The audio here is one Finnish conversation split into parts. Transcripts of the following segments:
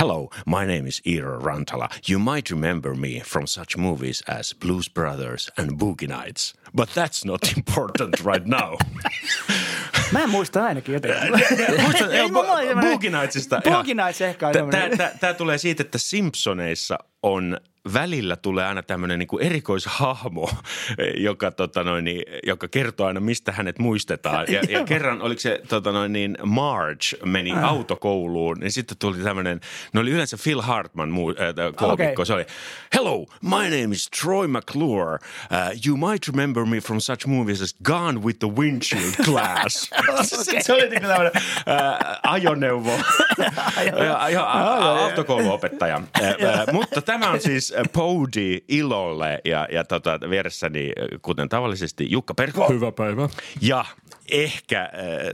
Hello, my name is Eero Rantala. You might remember me from such movies as Blues Brothers and Boogie Nights. But that's not important right now. Mä en muista ainakin jotenkin. Ei, Boogie Nightsista. Boogie Nights ehkä on. Tämä tulee siitä, että Simpsoneissa on välillä tulee aina tämmöinen niin kuin erikoishahmo, joka, tota noin, niin, joka kertoo aina, mistä hänet muistetaan. Ja, ja kerran, oliko se tota noin, niin Marge meni Ah. autokouluun, niin sitten tuli tämmöinen, ne oli yleensä Phil Hartman muu, äh, koomikko. Okei. Se oli, hello, my name is Troy McClure. Uh, you might remember me from such movies as Gone with the Windshield Class. Sitten se oli niin tämmöinen äh, ajoneuvo, ja, ja, a- autokouluopettaja. Äh, äh, mutta tämä on siis äh, Podi Ilolle ja, ja tota, vieressäni, äh, kuten tavallisesti, Jukka Perko. Hyvä päivä. Ja ehkä äh,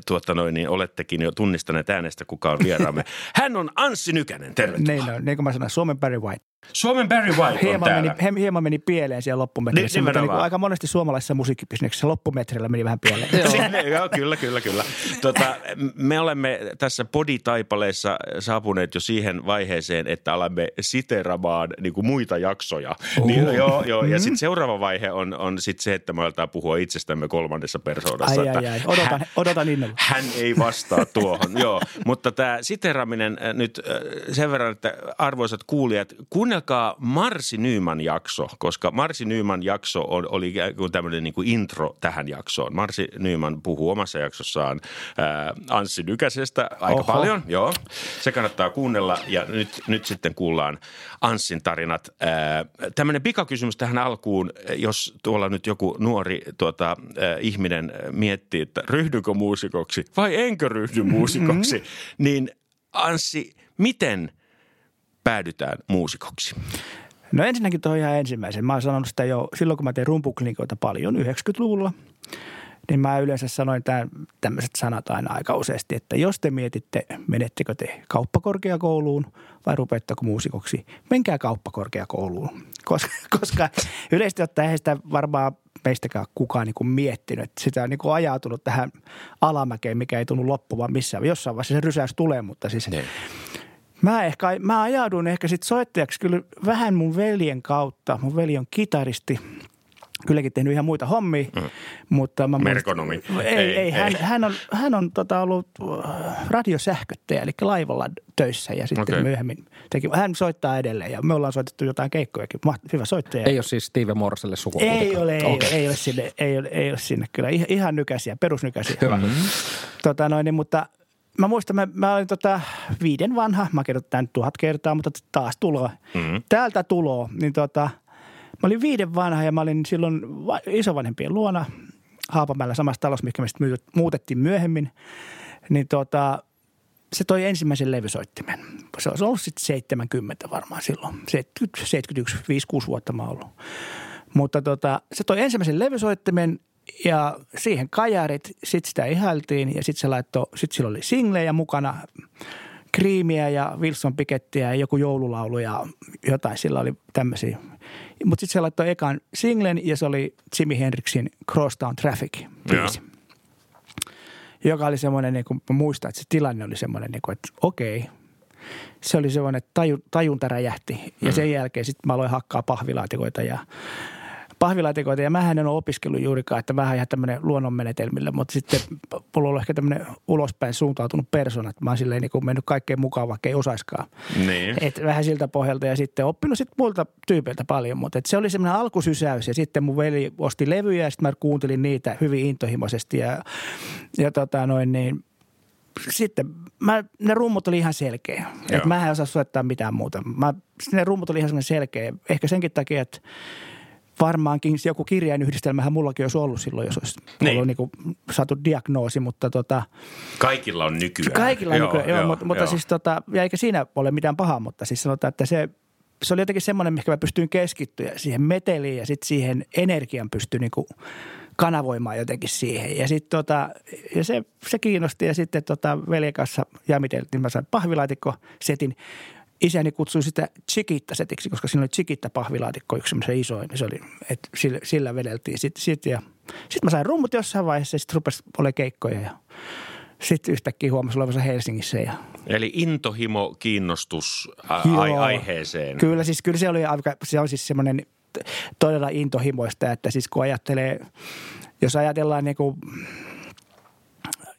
tuota noin, niin olettekin jo tunnistaneet äänestä, kuka on vieraamme. Hän on Anssi Nykänen, tervetuloa. Niin, no, niin kuin mä sanoin, Suomen Barry White. Suomen Barry White on Hieman meni, täällä. he- hieman meni pieleen siellä loppumetrissä, Niin, mutta niin aika monesti suomalaisessa musiikkibisneksessä loppumetrillä meni vähän pieleen. Joo, kyllä, kyllä, kyllä. Tota, me olemme tässä poditaipaleessa saapuneet jo siihen vaiheeseen, että alamme siteramaan niin kuin muita jaksoja. Niin, joo, joo. Ja sitten seuraava vaihe on, on sit se, että me aletaan puhua itsestämme kolmannessa persoonassa. Ai, että ai, ai. Odotan, hän- odotan innolla. hän ei vastaa tuohon, joo. Mutta tämä siteraaminen äh, nyt äh, sen verran, että arvoisat kuulijat, kuunnelkaa Marsi Nyyman jakso, koska Marsi Nyyman jakso on, oli tämmöinen niin kuin intro tähän jaksoon. Marsi Nyyman puhuu omassa jaksossaan äh, Anssi Nykäsestä aika Oho. paljon, joo. Se kannattaa kuunnella ja nyt, nyt sitten kuullaan Anssin tarinat. Äh, tämmöinen pikakysymys tähän alkuun, jos tuolla nyt joku nuori tuota, äh, ihminen miettii, että ryhdynkö muusikoksi vai enkö ryhdy muusikoksi, niin Anssi, miten päädytään muusikoksi? No ensinnäkin toi ihan ensimmäisen. Mä oon sanonut sitä jo silloin, kun mä tein rumpuklinikoita paljon 90-luvulla. Niin mä yleensä sanoin tämän, tämmöiset sanat aina aika useasti, että jos te mietitte, menettekö te kauppakorkeakouluun vai rupeatteko muusikoksi, menkää kauppakorkeakouluun. Koska, koska yleisesti ottaen eihän sitä varmaan meistäkään kukaan niin kuin miettinyt. Että sitä on niin kuin ajautunut tähän alamäkeen, mikä ei tunnu loppuvan missään. Jossain vaiheessa se rysäys tulee, mutta siis Niin. Mä, ehkä, mä ajauduin ehkä sit soittajaksi kyllä vähän mun veljen kautta. Mun veli on kitaristi, kylläkin tehnyt ihan muita hommia, mm. mutta mä Merkonomi. Ei, Ei, ei, ei. Hän, ei. hän on, hän on tota, ollut äh, radiosähköttäjä, eli laivalla töissä ja sitten okay. myöhemmin teki. Hän soittaa edelleen ja me ollaan soitettu jotain keikkojakin. Hyvä soittaja. Ei ole siis Steve Morriselle suku. Ei ole, ei, okay. ei, ole sinne, ei, ole, ei ole sinne kyllä. Ihan, ihan nykäisiä, perusnykäisiä. Hyvä. Tota noin, niin, mutta mä muistan, mä, mä olin tota viiden vanha, mä kerron tämän tuhat kertaa, mutta taas tuloa. Mm-hmm. Täältä tuloa, niin tota, mä olin viiden vanha ja mä olin silloin va- isovanhempien luona Haapamäellä samassa talossa, mikä me sitten muutettiin myöhemmin. Niin tota, se toi ensimmäisen levysoittimen. Se olisi ollut sitten 70 varmaan silloin. 70, 71, 5-6 vuotta mä ollut. Mutta tota, se toi ensimmäisen levysoittimen ja siihen kajarit, sitten sitä ihailtiin ja sitten se laittoi, sitten sillä oli singlejä mukana, Kriimiä ja Wilson Pikettiä ja joku joululaulu ja jotain, sillä oli tämmöisiä. Mutta sitten se laittoi ekan singlen ja se oli Jimi Hendrixin Crosstown Traffic biisi. Joka oli semmoinen, niin kuin muistan, että se tilanne oli semmoinen, niin kuin, että okei, se oli semmoinen, että taju, tajunta räjähti. Ja sen jälkeen sitten mä aloin hakkaa pahvilaatikoita ja pahvilaatikoita. Ja mähän en ole opiskellut juurikaan, että vähän ihan tämmöinen luonnonmenetelmillä, mutta sitten mulla on ehkä tämmöinen ulospäin suuntautunut persona, että mä oon silleen niin kuin mennyt kaikkeen mukaan, vaikka ei osaiskaan. Niin. Et vähän siltä pohjalta ja sitten oppinut sitten muilta tyypeiltä paljon, mutta et se oli semmoinen alkusysäys ja sitten mun veli osti levyjä ja sitten mä kuuntelin niitä hyvin intohimoisesti ja, ja tota noin niin, sitten mä, ne rummut oli ihan selkeä. Joo. Et mä en osaa soittaa mitään muuta. Mä, ne rummut oli ihan selkeä. Ehkä senkin takia, että varmaankin joku kirjainyhdistelmähän mullakin olisi ollut silloin, jos olisi Niin. ollut niin kuin saatu diagnoosi, mutta tota, Kaikilla on nykyään. Kaikilla joo, nykyään, joo, joo, mutta, mutta siis tota, ja eikä siinä ole mitään pahaa, mutta siis sanotaan, että se, se oli jotenkin semmoinen, mikä mä pystyin keskittyä siihen meteliin ja sitten siihen energian pystyi niinku kanavoimaan jotenkin siihen. Ja sitten tota, ja se, se kiinnosti ja sitten tota veljen kanssa jamiteltiin, mä sain pahvilaatikko-setin. Isäni kutsui sitä Chikitta-setiksi, koska siinä oli Chikitta-pahvilaatikko, yksi semmoisen isoin. Se oli, että sillä, sillä vedeltiin sitten. Sit, ja sitten mä sain rummut jossain vaiheessa ja sitten rupesi olemaan keikkoja ja sitten yhtäkkiä huomasi olevansa Helsingissä. Ja... Eli intohimo, kiinnostus a- Joo. aiheeseen. Kyllä, siis, kyllä se oli, aika, se on siis semmoinen todella intohimoista, että siis kun ajattelee, jos ajatellaan niin kuin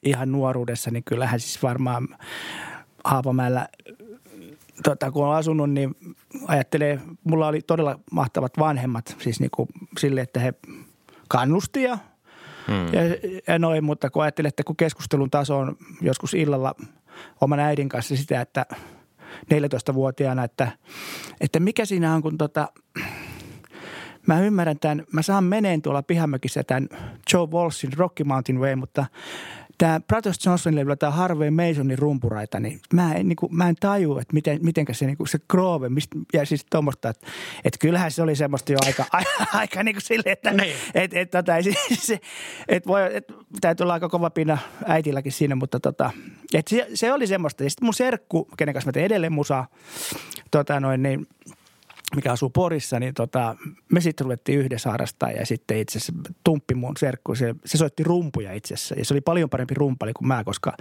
ihan nuoruudessa, niin kyllähän siis varmaan Haapamäellä, tota, kun on asunut, niin ajattelee, mulla oli todella mahtavat vanhemmat, siis niin kuin sille, että he kannusti ja Hmm. Ja, ja noin, mutta kun ajattelee, että kun keskustelun taso on joskus illalla oman äidin kanssa sitä, että 14-vuotiaana, että, että mikä siinä on, kun tota, mä ymmärrän tämän, mä saan meneen tuolla pihamökissä tämän Joe Walshin Rocky Mountain Way, mutta tämä Brothers Johnson levyllä tämä Harvey Masonin rumpuraita, niin mä en, niin kuin, mä en taju, että miten, mitenkä se, niin kuin, se groove, mistä, ja siis tuommoista, että, että kyllähän se oli semmoista jo aika, aika niin kuin silleen, että Niin. et, et, tota, siis, se, et voi, et, täytyy olla aika kova pinna äitilläkin siinä, mutta tota, et se, se, oli semmoista. Ja sitten mun serkku, kenen kanssa mä teen edelleen musaa, tota noin, niin, mikä asuu Porissa, niin tota, me sitten ruvettiin yhdessä harrastaa ja sitten itse asiassa Tumppi mun serkku, se, se soitti rumpuja itse asiassa ja se oli paljon parempi rumpali kuin mä, koska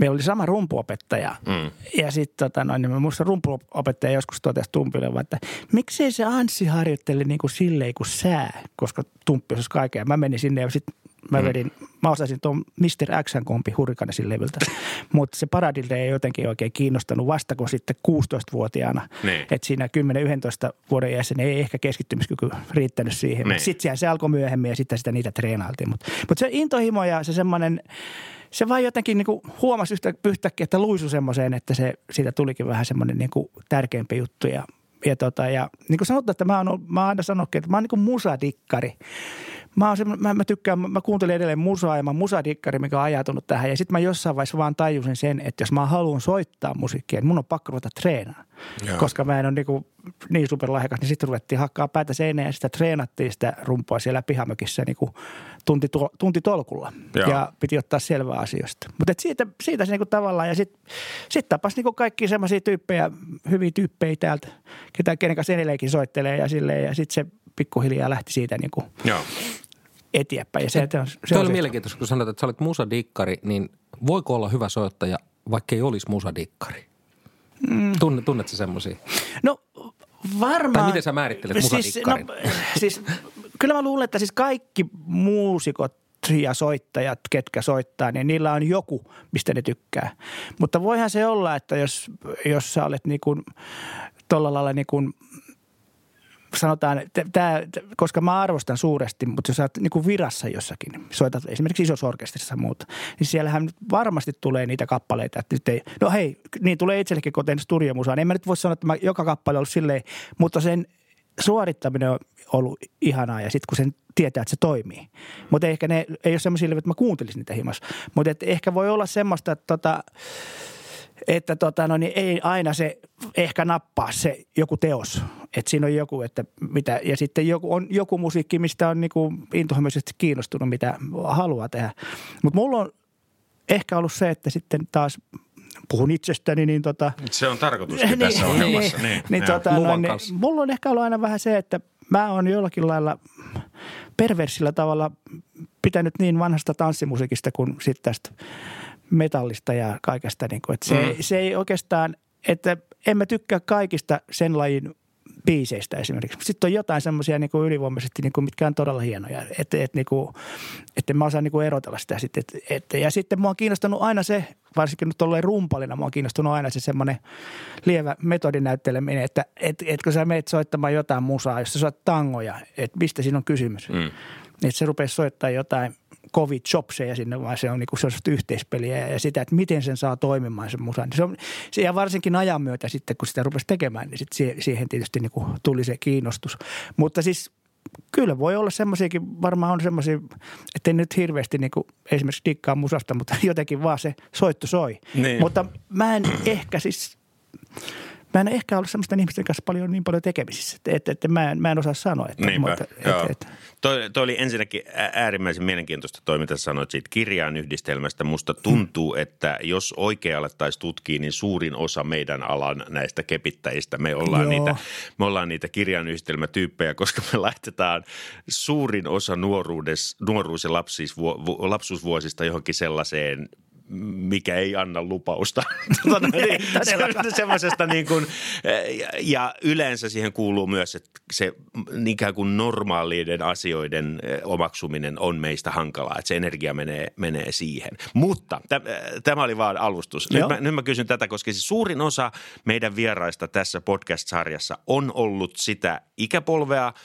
meillä oli sama rumpuopettaja. Mm. Ja sitten tota, noin, niin mä muistan rumpuopettaja joskus totesi Tumpille, vaan, että miksei se Anssi harjoittele niin kuin silleen kuin sä, koska Tumppi osasi kaikkea. Mä menin sinne ja sitten mä vedin, mm. mä osasin tuon Mr. X kompi Hurrikanesin levyltä. Mutta se Paradilde ei jotenkin oikein kiinnostanut vasta kuin sitten 16-vuotiaana. Niin. Että siinä 10-11 vuoden iässä niin ei ehkä keskittymiskyky riittänyt siihen. Niin. Sitten se alkoi myöhemmin ja sitten sitä niitä treenailtiin. Mutta mut se intohimo ja se semmoinen, se vaan jotenkin niinku huomasi yhtä, yhtäkkiä, että luisu semmoiseen, että se, siitä tulikin vähän semmoinen niinku tärkeämpi juttu. Ja, ja, tota, ja niin kuin sanottu, että mä oon, mä oon aina sanonutkin, että mä oon niin kuin musadikkari. Mä, oon semmo- mä, mä tykkään, mä kuuntelen edelleen musaa ja mä musadikkari, mikä on ajatunut tähän. Ja sitten mä jossain vaiheessa vaan tajusin sen, että jos mä haluan soittaa musiikkia, niin mun on pakko ruveta treenaa. Joo. Koska mä en ole niin, kuin niin superlahjakas, niin sitten ruvettiin hakkaa päätä seinään ja sitä treenattiin sitä rumpua siellä pihamökissä niin kuin tunti, tuo- tunti tolkulla. Joo. Ja piti ottaa selvää asioista. Mutta siitä, siitä se niinku tavallaan, ja sitten sit tapas niinku kaikki semmoisia tyyppejä, hyviä tyyppejä täältä, ketä, kenen kanssa edelleenkin soittelee ja silleen, ja sitten se pikkuhiljaa lähti siitä niinku Joo. Eteenpäin. Ja se, se on, se on oli mielenkiintoista, kun sanoit, että sä olet musadikkari, niin voiko olla hyvä soittaja, vaikka ei olisi musadikkari? Mm. Tunnet, tunnetko semmoisia? No varmaan. Tai miten sä määrittelet siis, musadikkarin? no, siis, kyllä mä luulen, että siis kaikki muusikot ja soittajat, ketkä soittaa, niin niillä on joku, mistä ne tykkää. Mutta voihan se olla, että jos, jos sä olet niin kuin, tuolla lailla niin kuin, sanotaan, että tää, t- koska mä arvostan suuresti, mutta jos oot niin virassa jossakin, soitat esimerkiksi isossa orkesterissa muuta, niin siellähän varmasti tulee niitä kappaleita, että nyt ei, no hei, niin tulee itsellekin, kun teen studiomusaa, niin en mä nyt voi sanoa, että mä joka kappale on ollut silleen, mutta sen suorittaminen on ollut ihanaa ja sitten kun sen tietää, että se toimii. Mutta ehkä ne ei ole semmoisia, että mä kuuntelisin niitä himassa. Mutta ehkä voi olla semmoista, että tota, että tota, no niin ei aina se ehkä nappaa se joku teos. Että siinä on joku, että mitä, ja sitten joku, on joku musiikki, mistä on niinku intohimoisesti kiinnostunut, mitä haluaa tehdä. Mutta mulla on ehkä ollut se, että sitten taas puhun itsestäni, niin tota, Se on tarkoituskin tässä ohjelmassa. Niin, niin, niin tota, noin, niin, mulla on ehkä ollut aina vähän se, että mä oon jollakin lailla perversillä tavalla pitänyt niin vanhasta tanssimusiikista kuin sitten tästä metallista ja kaikesta. Niin kuin, että se, Mm. se ei oikeastaan, että en mä tykkää kaikista sen lajin biiseistä esimerkiksi. Sitten on jotain semmoisia niin ylivoimaisesti, niin kuin, mitkä on todella hienoja. Että et, niin kuin, että mä osaan niin kuin erotella sitä sitten. Et, et, ja sitten mua on kiinnostanut aina se, varsinkin nyt olleen rumpalina, mua on kiinnostunut aina se semmoinen lievä metodinäytteleminen, että et, et kun sä meet soittamaan jotain musaa, jos sä soit tangoja, että mistä siinä on kysymys. Mm. Että se rupeaa soittaa jotain kovit chopseja sinne, vaan se on, niin sellaista yhteispeliä ja sitä, että miten sen saa toimimaan sen musan. Se on, se, ja varsinkin ajan myötä sitten, kun sitä rupesi tekemään, niin sit siihen, tietysti niin kuin tuli se kiinnostus. Mutta siis kyllä voi olla semmoisiakin, varmaan on semmoisia, että nyt hirveästi niin kuin esimerkiksi dikkaa musasta, mutta jotenkin vaan se soitto soi. Niin. Mutta mä en ehkä siis, mä en ehkä ollut semmoisten ihmisten kanssa paljon niin paljon tekemisissä, että, että, että mä, en, mä en osaa sanoa. Että, Niinpä, mutta, joo. että, että, Toi, toi oli ensinnäkin äärimmäisen mielenkiintoista toi, mitä sanoit siitä kirjaan yhdistelmästä. Musta tuntuu, että jos oikein alettaisiin tutkia, niin suurin osa meidän alan näistä kepittäjistä, me ollaan, Joo. niitä, me ollaan niitä kirjaan yhdistelmätyyppejä, koska me laitetaan suurin osa nuoruudes, nuoruus- ja vu- lapsuusvuosista johonkin sellaiseen mikä ei anna lupausta. Tota, niin, se, semmoisesta niin kuin, ja yleensä siihen kuuluu myös, että se ikään kuin normaalien asioiden omaksuminen on meistä hankalaa, että se energia menee, menee siihen. Mutta tämä oli vaan alustus. Nyt mä, nyt mä kysyn tätä, koska siis suurin osa meidän vieraista tässä podcast-sarjassa on ollut sitä ikäpolvea –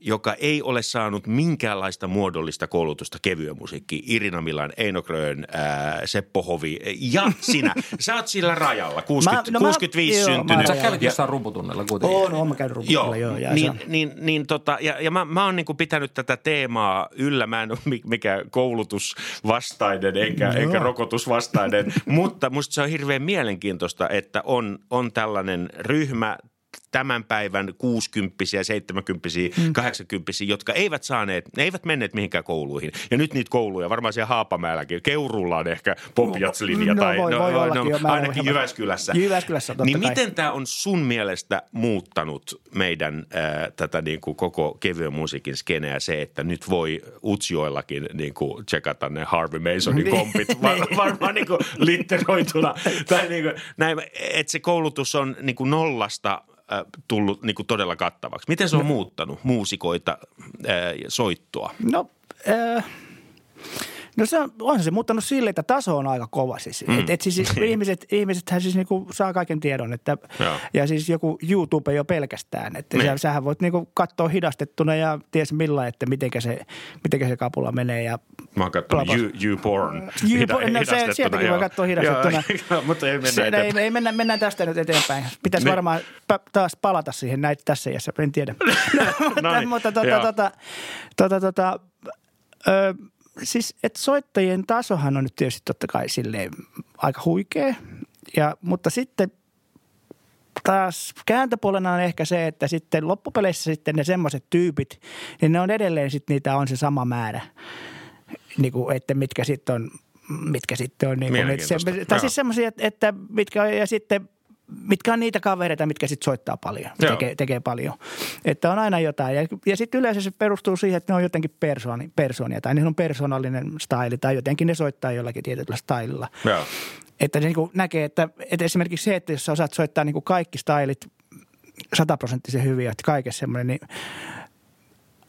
joka ei ole saanut minkäänlaista muodollista koulutusta kevyen musiikkiin. Irina Milan, Eino Grön, Seppo Hovi ja sinä. Sä oot sillä rajalla, 60, mä, no 65 mä, syntynyt. Sä kävit jossain rumputunnella kuitenkin. On, on mä käynyt rumputunnella, joo. joo niin, niin, niin, tota, ja, ja mä, mä oon niinku pitänyt tätä teemaa yllä. Mä en ole mikään koulutusvastainen enkä, no. enkä rokotusvastainen, mutta musta se on hirveän mielenkiintoista, että on, on tällainen ryhmä – tämän päivän 60 70 mm. 80 jotka eivät saaneet, ne eivät menneet mihinkään kouluihin. Ja nyt niitä kouluja, varmaan siellä Haapamäelläkin, Keurulla on ehkä popjatslinja no, tai voi, no, voi no, no, ainakin Jyväskylässä. Jyväskylässä Niin kai. miten tämä on sun mielestä muuttanut meidän äh, tätä niin kuin koko kevyen musiikin skeneä se, että nyt voi Utsjoellakin niin kuin tsekata ne Harvey Masonin niin. kompit var, varmaan niin kuin litteroituna. tai niin kuin, näin, että se koulutus on niin kuin nollasta – Äh, tullut niin kuin todella kattavaksi. Miten se on no, muuttanut muusikoita soittoa? No, äh, No se on, on se muuttanut sille, että taso on aika kova siis. Mm. Et, et siis ihmiset, ihmisethän siis niinku saa kaiken tiedon, että, ja siis joku YouTube jo pelkästään. Että niin. sä, sähän voit niinku katsoa hidastettuna ja ties millä, että mitenkä se, mitenkä se kapula menee. Ja Mä oon katsonut YouPorn you, no, se, Sieltäkin voi katsoa hidastettuna. Joo, mutta ei mennä se, ei, ei mennä, mennään tästä nyt eteenpäin. Pitäisi niin. varmaan taas palata siihen näitä tässä iässä, en tiedä. no, niin. mutta tota, tota, tota, tota, ö, siis, että soittajien tasohan on nyt tietysti totta kai silleen aika huikea, ja, mutta sitten taas kääntöpuolena on ehkä se, että sitten loppupeleissä sitten ne semmoiset tyypit, niin ne on edelleen sitten niitä on se sama määrä, niin kuin, että mitkä sitten on mitkä sitten on niin kuin, että se, tai siis semmoisia, että, että mitkä on, ja sitten mitkä on niitä kavereita, mitkä sitten soittaa paljon, tekee, tekee paljon. Että on aina jotain. Ja, ja sitten yleensä se perustuu siihen, että ne on jotenkin persooni, persoonia tai ne on persoonallinen style tai jotenkin ne soittaa jollakin tietyllä stylella. Joo. Että se niin näkee, että, että esimerkiksi se, että jos sä osaat soittaa niin kuin kaikki stylit sataprosenttisen hyvin, että kaikessa semmoinen, niin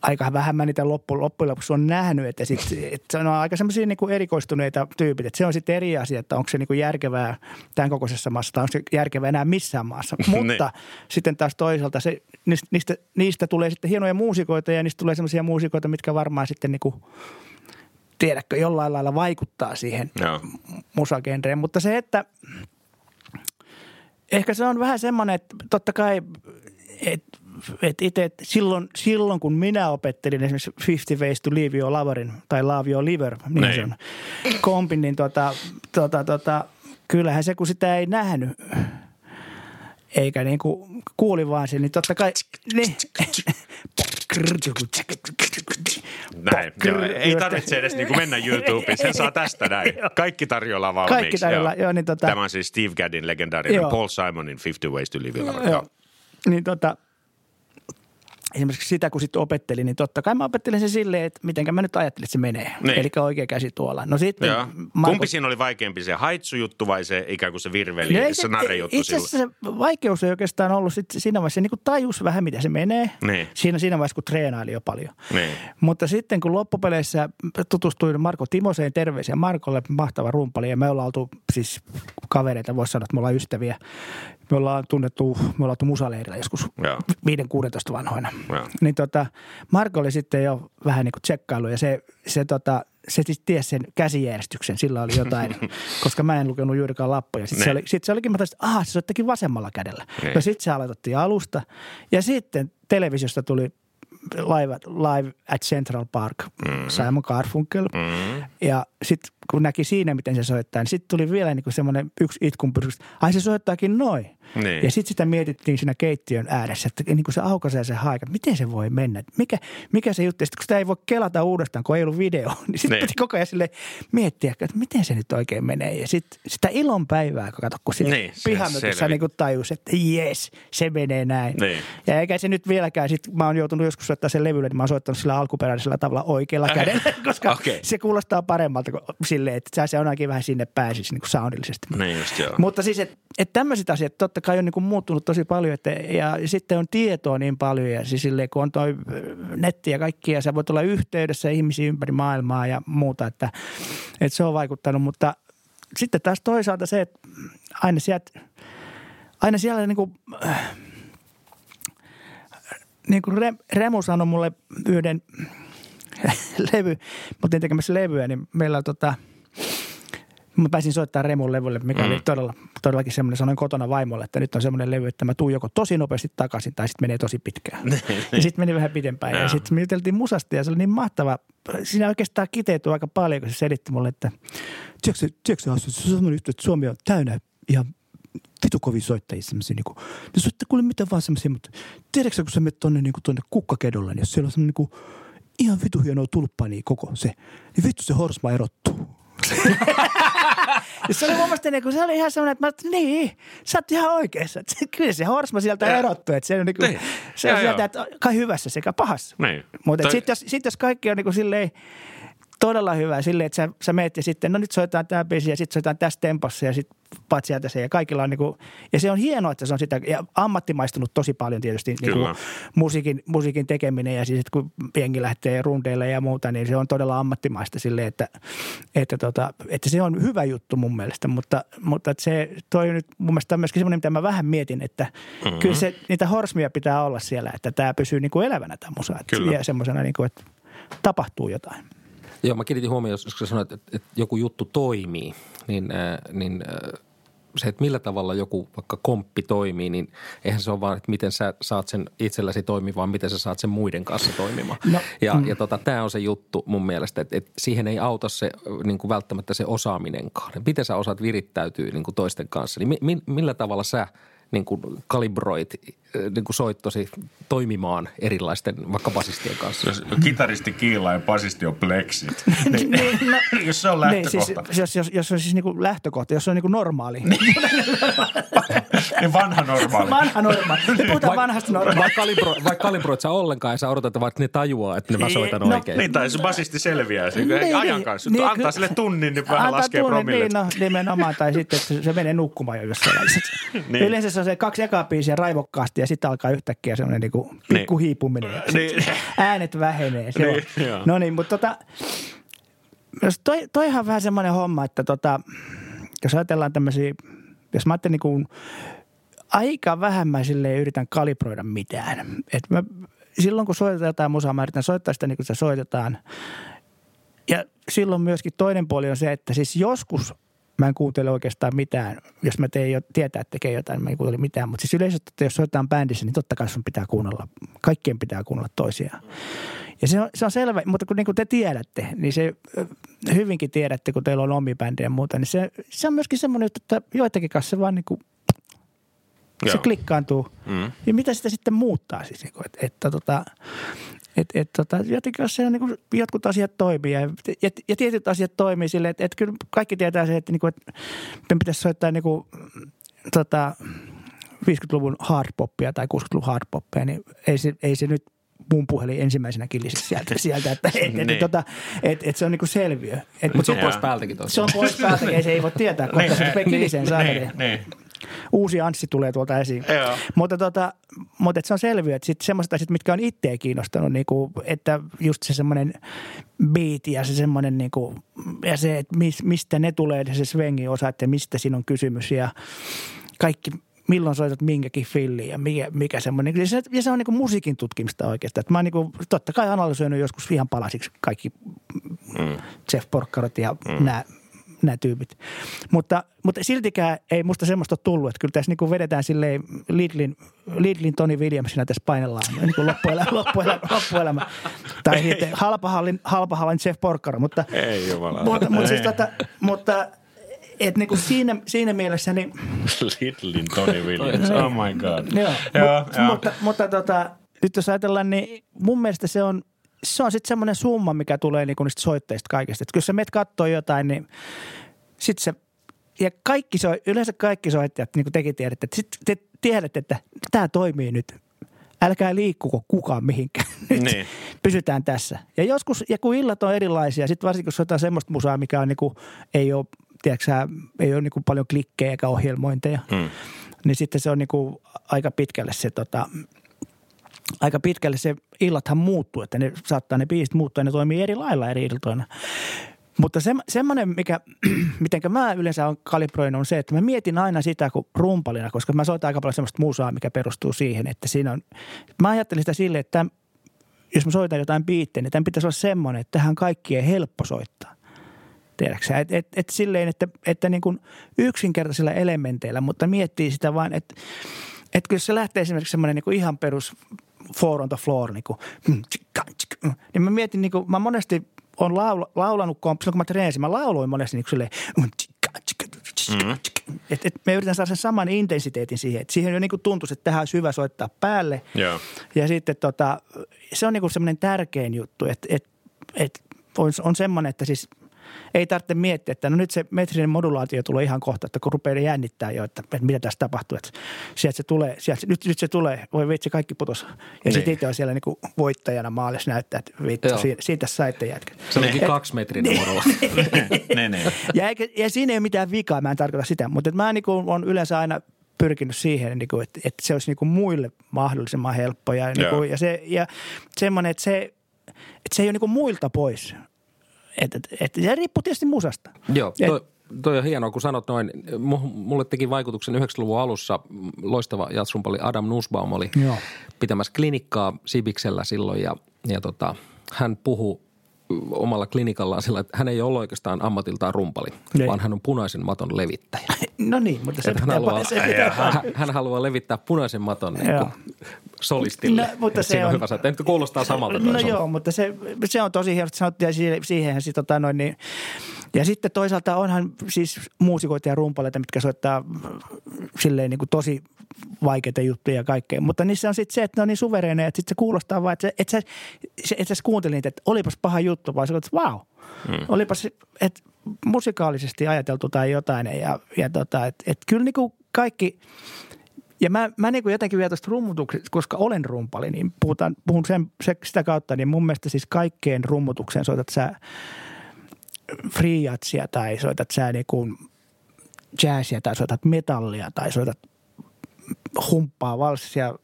aika vähän mä niitä loppu, loppujen lopuksi on nähnyt, että, sit, että se on aika semmoisia niin erikoistuneita tyypit, että se on sitten eri asia, että onko se niin kuin järkevää tämän kokoisessa maassa tai onko se järkevää enää missään maassa. Niin. Mutta sitten taas toisaalta se, niistä, niistä tulee sitten hienoja muusikoita ja niistä tulee semmoisia muusikoita, mitkä varmaan sitten niin kuin, tiedätkö, jollain lailla vaikuttaa siihen no. musagenreen. Mutta se, että ehkä se on vähän semmoinen, että totta kai, että et itse silloin, silloin, kun minä opettelin esimerkiksi 50 Ways to Leave Your Loverin tai Love Your Liver, niin, niin. se on kompin, niin tota, tota, tota, kyllähän se, kun sitä ei nähnyt, eikä niin kuin kuuli vaan sen, niin totta kai, niin, näin. Joo, ei tarvitse edes niin kuin mennä YouTubeen, sen saa tästä näin. Kaikki tarjolla valmiiksi. Kaikki tarjolla, joo. joo niin tota, Tämä on siis Steve Gaddin legendaarinen Paul Simonin 50 Ways to Live Your Life. Niin tota, esimerkiksi sitä, kun sitten opettelin, niin totta kai mä opettelin sen silleen, että miten mä nyt ajattelin, että se menee. Niin. Eli oikea käsi tuolla. No sitten Marko... Kumpi siinä oli vaikeampi, se haitsujuttu vai se ikään kuin se virveli, no se narejuttu Itse asiassa se vaikeus ei oikeastaan ollut sit siinä vaiheessa, niin kuin tajus vähän, miten se menee. Niin. Siinä, siinä vaiheessa, kun treenaili jo paljon. Niin. Mutta sitten, kun loppupeleissä tutustuin Marko Timoseen, terveisiä Markolle, mahtava rumpali, ja me ollaan oltu siis kavereita, voisi sanoa, että me ollaan ystäviä. Me ollaan tunnettu, me ollaan musaleirillä joskus 5-16 vanhoina. Ja. Niin tota, Marko oli sitten jo vähän niin kuin tsekkailu ja se, se tota, se siis tiesi sen käsijärjestyksen, sillä oli jotain, koska mä en lukenut juurikaan lappuja. Sitten se, oli, sit se olikin, mä taisin, että aha, se soittakin vasemmalla kädellä. Ne. No sitten se aloitettiin alusta ja sitten televisiosta tuli live, live at Central Park, mm. Simon Garfunkel. Mm. Ja sitten kun näki siinä, miten se soittaa, niin sitten tuli vielä niin semmoinen yksi itkun pyrkys, ai se soittaakin noin. Niin. Ja sitten sitä mietittiin siinä keittiön ääressä, että niin kuin se aukaisee se haika, miten se voi mennä, mikä, mikä se juttu. Sitten kun sitä ei voi kelata uudestaan, kun ei ollut video, niin sitten niin. piti koko ajan sille miettiä, että miten se nyt oikein menee. Ja sitten sitä ilon päivää, kun kato, kun sitten niin, pihamökissä niin tajus, että jes, se menee näin. Niin. Ja eikä se nyt vieläkään, sit mä oon joutunut joskus soittaa sen levylle, niin mä oon soittanut sillä alkuperäisellä tavalla oikealla kädellä, koska Okei. se kuulostaa paremmalta kuin silleen, että se ainakin vähän sinne pääsisi niin kuin soundillisesti. Niin just joo. Mutta siis, että et tämmöiset asiat totta kai on niin kuin muuttunut tosi paljon että, ja sitten on tietoa niin paljon ja siis silleen, kun on toi netti ja kaikki ja sä voit olla yhteydessä ihmisiin ympäri maailmaa ja muuta, että, että se on vaikuttanut, mutta sitten taas toisaalta se, että aina sieltä, aina siellä niin kuin, niin kuin Remu sanoi mulle yhden levy, mä oltiin tekemässä levyä, niin meillä on tota, mä pääsin soittamaan Remun levylle, mikä mm. oli todella, todellakin semmoinen, sanoin kotona vaimolle, että nyt on semmoinen levy, että mä tuun joko tosi nopeasti takaisin tai sitten menee tosi pitkään. ja sitten meni vähän pidempään ja sitten me juteltiin musasta ja se oli niin mahtava. Siinä oikeastaan kiteytyi aika paljon, kun se selitti mulle, että tiedätkö, se on semmoinen juttu, että Suomi on täynnä ihan vitu kovin soittajia semmoisia niinku, ne soittaa kuule mitä vaan semmoisia, mutta tiedätkö kun sä menet tonne niinku tonne kukkakedolle, niin jos siellä on semmoinen niinku ihan vitu hienoa tulppania koko se, niin vittu se horsma erottuu. se oli mun mielestä niin kuin, se oli ihan semmoinen, että mä että niin, sä oot ihan oikeassa. Että kyllä se horsma sieltä Ja. erottuu, että se on, niin kuin, Niin. se on sieltä, joo. että kai hyvässä sekä pahassa. Niin. Mutta Toi- sitten jos, sit jos kaikki on niin kuin silleen todella hyvä silleen, että sä, sä meet ja sitten, no nyt soitetaan tämä biisi ja sitten soitetaan tässä tempossa ja sitten paat sieltä se ja kaikilla on niin kuin, ja se on hienoa, että se on sitä, ja ammattimaistunut tosi paljon tietysti niin kuin musiikin, musiikin tekeminen ja siis, että kun jengi lähtee rundeille ja muuta, niin se on todella ammattimaista silleen, että, että, tota, että se on hyvä juttu mun mielestä, mutta, mutta että se toi nyt mun mielestä on myöskin semmoinen, mitä mä vähän mietin, että mm-hmm. kyllä se, niitä horsmia pitää olla siellä, että tämä pysyy niin kuin elävänä tämä musa, että, Kyllä. ja semmoisena niin kuin, että tapahtuu jotain. Joo, mä kiinnitin huomioon, jos sä sanoit, että, että joku juttu toimii, niin, äh, niin äh, se, että millä tavalla joku vaikka komppi toimii, niin eihän se ole vaan, että miten sä saat sen itselläsi toimimaan, vaan miten sä saat sen muiden kanssa toimimaan. No, ja mm. ja tota, tämä on se juttu mun mielestä, että, että siihen ei auta se niin kuin välttämättä se osaaminenkaan. Miten sä osaat virittäytyä niin kuin toisten kanssa, niin mi, mi, millä tavalla sä niin kuin kalibroit äh, niin kuin soittosi toimimaan erilaisten vaikka basistien kanssa? Jos kitaristi kiilaa ja basisti on pleksit. niin, Niin, no, jos se on niin, lähtökohta. siis, jos, jos, jos on siis niin kuin lähtökohta, jos on niin kuin normaali. niin vanha normaali. Vanha normaali. Me puhutaan vanhasta Vai, normaalista. kalibro, vai kalibroit sä ollenkaan ja sä odotat, että vaikka ne tajuaa, että ne mä soitan No, oikein. Niin, tai se basisti selviää siinä. Niin, Niin, ajan niin, kanssa. niin, Antaa sille tunnin, niin vähän Antaa laskee tunnin, promillet. Niin, no nimenomaan. Tai sitten, että se menee nukkumaan jo jossain välissä. Niin. Yleensä se on se kaksi ekaa biisiä raivokkaasti ja sitten alkaa yhtäkkiä semmoinen niinku pikku Niin. hiipuminen. Ja Niin. Äänet vähenee. Se Niin, on. No niin, mutta tota, jos toi, toihan vähän semmoinen homma, että tota, jos ajatellaan tämmöisiä, jos mä ajattelin niin aika vähän mä silleen yritän kalibroida mitään. Et mä, silloin kun soitetaan jotain musaa, mä yritän soittaa sitä niin kuin se soitetaan. Ja silloin myöskin toinen puoli on se, että siis joskus mä en kuuntele oikeastaan mitään. Jos mä teen jo, tietää, että tekee jotain, mä en kuuntele mitään. Mutta siis yleisesti, että jos soitetaan bändissä, niin totta kai sun pitää kuunnella. Kaikkien pitää kuunnella toisiaan. Ja se on, se on selvä, mutta kun niin kuin te tiedätte, niin se hyvinkin tiedätte, kun teillä on omi bändejä ja muuta, niin se, se on myöskin semmoinen juttu, että joitakin kanssa se vaan niin kuin, se Joo. klikkaantuu. Mm. Ja mitä sitä sitten muuttaa siis, niin kuin, että, että tota, et, et, tota, jotenkin jos se on, niin kuin, jotkut asiat toimii ja, ja, ja, tietyt asiat toimii silleen, että, että kyllä kaikki tietää se, että, niin kuin, että meidän pitäisi soittaa niin kuin, tota, 50-luvun hardpoppia tai 60-luvun hardpoppia, niin ei se, ei se nyt mun puhelin ensimmäisenä kilisi sieltä, sieltä että et, et, Niin. tota, et, et se on niinku selviö. Et, Mutta se on pois päältäkin tosiaan. se on pois päältä, ei se ei voi tietää, koska Niin, se rupeaa kiliseen saameli. niin, niin. Uusi Anssi tulee tuolta esiin. Joo. Mutta, tota, mutta se on selviö, että sitten semmoiset asiat, mitkä on itseä kiinnostanut, niinku, että just se semmoinen beat ja se semmoinen, niinku, ja se, että mis, mistä ne tulee, se swingin osa, että mistä siinä on kysymys ja kaikki, milloin soitat minkäkin filliin ja mikä, mikä semmoinen. Ja se, ja se on niinku musiikin tutkimista oikeastaan. Että mä oon niinku, totta kai analysoinut joskus ihan palasiksi kaikki Mm. Jeff Porcarot ja mm. nämä nämä tyypit. Mutta, mutta siltikään ei musta semmoista ole tullut, että kyllä tässä niin vedetään silleen Lidlin, Lidlin Tony Williamsina tässä painellaan niin kuin loppuelämä, loppuelämä, loppuelämä. Tai sitten halpahallin, halpahallin Jeff Porcaro, mutta, Ei jumala. mutta, mutta, siis, tota, mutta et niin kuin siinä, siinä mielessä niin Lidlin Tony Williams. Oh my god. Joo, Joo, mut, joo. mutta, mutta tota, nyt jos ajatellaan, niin mun mielestä se on, se on sitten semmoinen summa, mikä tulee niinku niistä soitteista kaikesta. Et kun sä menet kattoo jotain, niin sitten se, ja kaikki soi, yleensä kaikki soittajat, niin kuin tekin tiedätte, että sit te tiedätte, että tämä toimii nyt älkää liikkuko kukaan mihinkään. Nyt Niin. Pysytään tässä. Ja joskus, ja kun illat on erilaisia, sitten varsinkin jos jotain semmoista musaa, mikä on niinku, ei ole, tiedätkö, ei ole niinku paljon klikkejä eikä ohjelmointeja, Mm. niin sitten se on niinku aika pitkälle se tota, aika pitkälle se illathan muuttuu, että ne saattaa ne biisit muuttua ja ne toimii eri lailla eri iltoina. Mutta se, semmoinen, mikä, miten mä yleensä on kalibroinut, on se, että mä mietin aina sitä kun rumpalina, koska mä soitan aika paljon semmoista musaa, mikä perustuu siihen, että siinä on, mä ajattelin sitä silleen, että jos mä soitan jotain biittejä, niin tämän pitäisi olla semmoinen, että tähän kaikkien helppo soittaa. Tiedätkö että et, et silleen, että, että niin kuin yksinkertaisilla elementeillä, mutta miettii sitä vain, että et kyllä se lähtee esimerkiksi semmoinen niin ihan perus four on the floor, niin, kuin, niin mä mietin, niin kuin, mä monesti on laula, laulanut, kun, silloin kun mä treensin, mä lauloin monesti niin kuin silleen, mm-hmm. että et me yritän saada sen saman intensiteetin siihen, että siihen jo niin tuntuisi, että tähän olisi hyvä soittaa päälle. Joo. Ja sitten tota, se on niin semmoinen tärkein juttu, että, että, että on, on semmoinen, että siis ei tarvitse miettiä, että no nyt se metrinen modulaatio tulee ihan kohta, että kun rupeaa jännittää jo, että, että mitä tässä tapahtuu. Että sieltä se tulee, sieltä, nyt, nyt se tulee, voi vitsi, kaikki putos. Ja Niin. sitten itse on siellä niin kuin voittajana maalissa näyttää, että vittu, siitä, siitä saitte jätkät. Se olikin kaksi metrinen morolla. ne, ne. Ja, eikä, ja siinä ei ole mitään vikaa, mä en tarkoita sitä, mutta mä niin kuin, on yleensä aina pyrkinyt siihen, niin kuin, että, että se olisi niin kuin muille mahdollisimman helppo. Ja, niin kuin, ja, se, ja semmoinen, että se, että se ei ole niin kuin muilta pois. Et, et, et, se riippuu tietysti musasta. Joo, Et- toi, on hienoa, kun sanot noin. Mu- Mulle teki vaikutuksen 90-luvun alussa loistava jatsrumpali Adam Nussbaum oli Joo. pitämässä klinikkaa Sibiksellä silloin ja, ja tota, hän puhui omalla klinikallaan sillä, että hän ei ole oikeastaan ammatiltaan rumpali, Ei. vaan hän on punaisen maton levittäjä. No niin, mutta se hän, haluaa, se pitää hän, hän haluaa levittää punaisen maton niin kuin solistille. No, mutta se siinä on on- hyvä. Nyt kuulostaa samalta No joo, mutta se, se on tosi hienosti sanottu ja siihen, siihen sit, tota, noin, niin, ja sitten toisaalta onhan siis muusikoita ja rumpaleita, mitkä soittaa mm, silleen niin kuin tosi vaikeita juttuja ja kaikkea. Mutta niissä on sitten se, että ne on niin suvereineja, että sitten se kuulostaa vaan, että, se, että, sä, se, että sä kuuntelit että olipas paha juttu, vaan sä olet, että vau. Hmm. Olipas, että musikaalisesti ajateltu tai jotain. Ja, ja tota, että et kyllä niin kuin kaikki, ja mä, mä niin kuin jotenkin vielä tuosta rummutuksesta, koska olen rumpali, niin puhutaan, puhun sen, se, sitä kautta, niin mun mielestä siis kaikkeen rummutukseen soitat sä freejatsia tai soitat sä niin kuin jazzia tai soitat metallia tai soitat humppaa, valssia,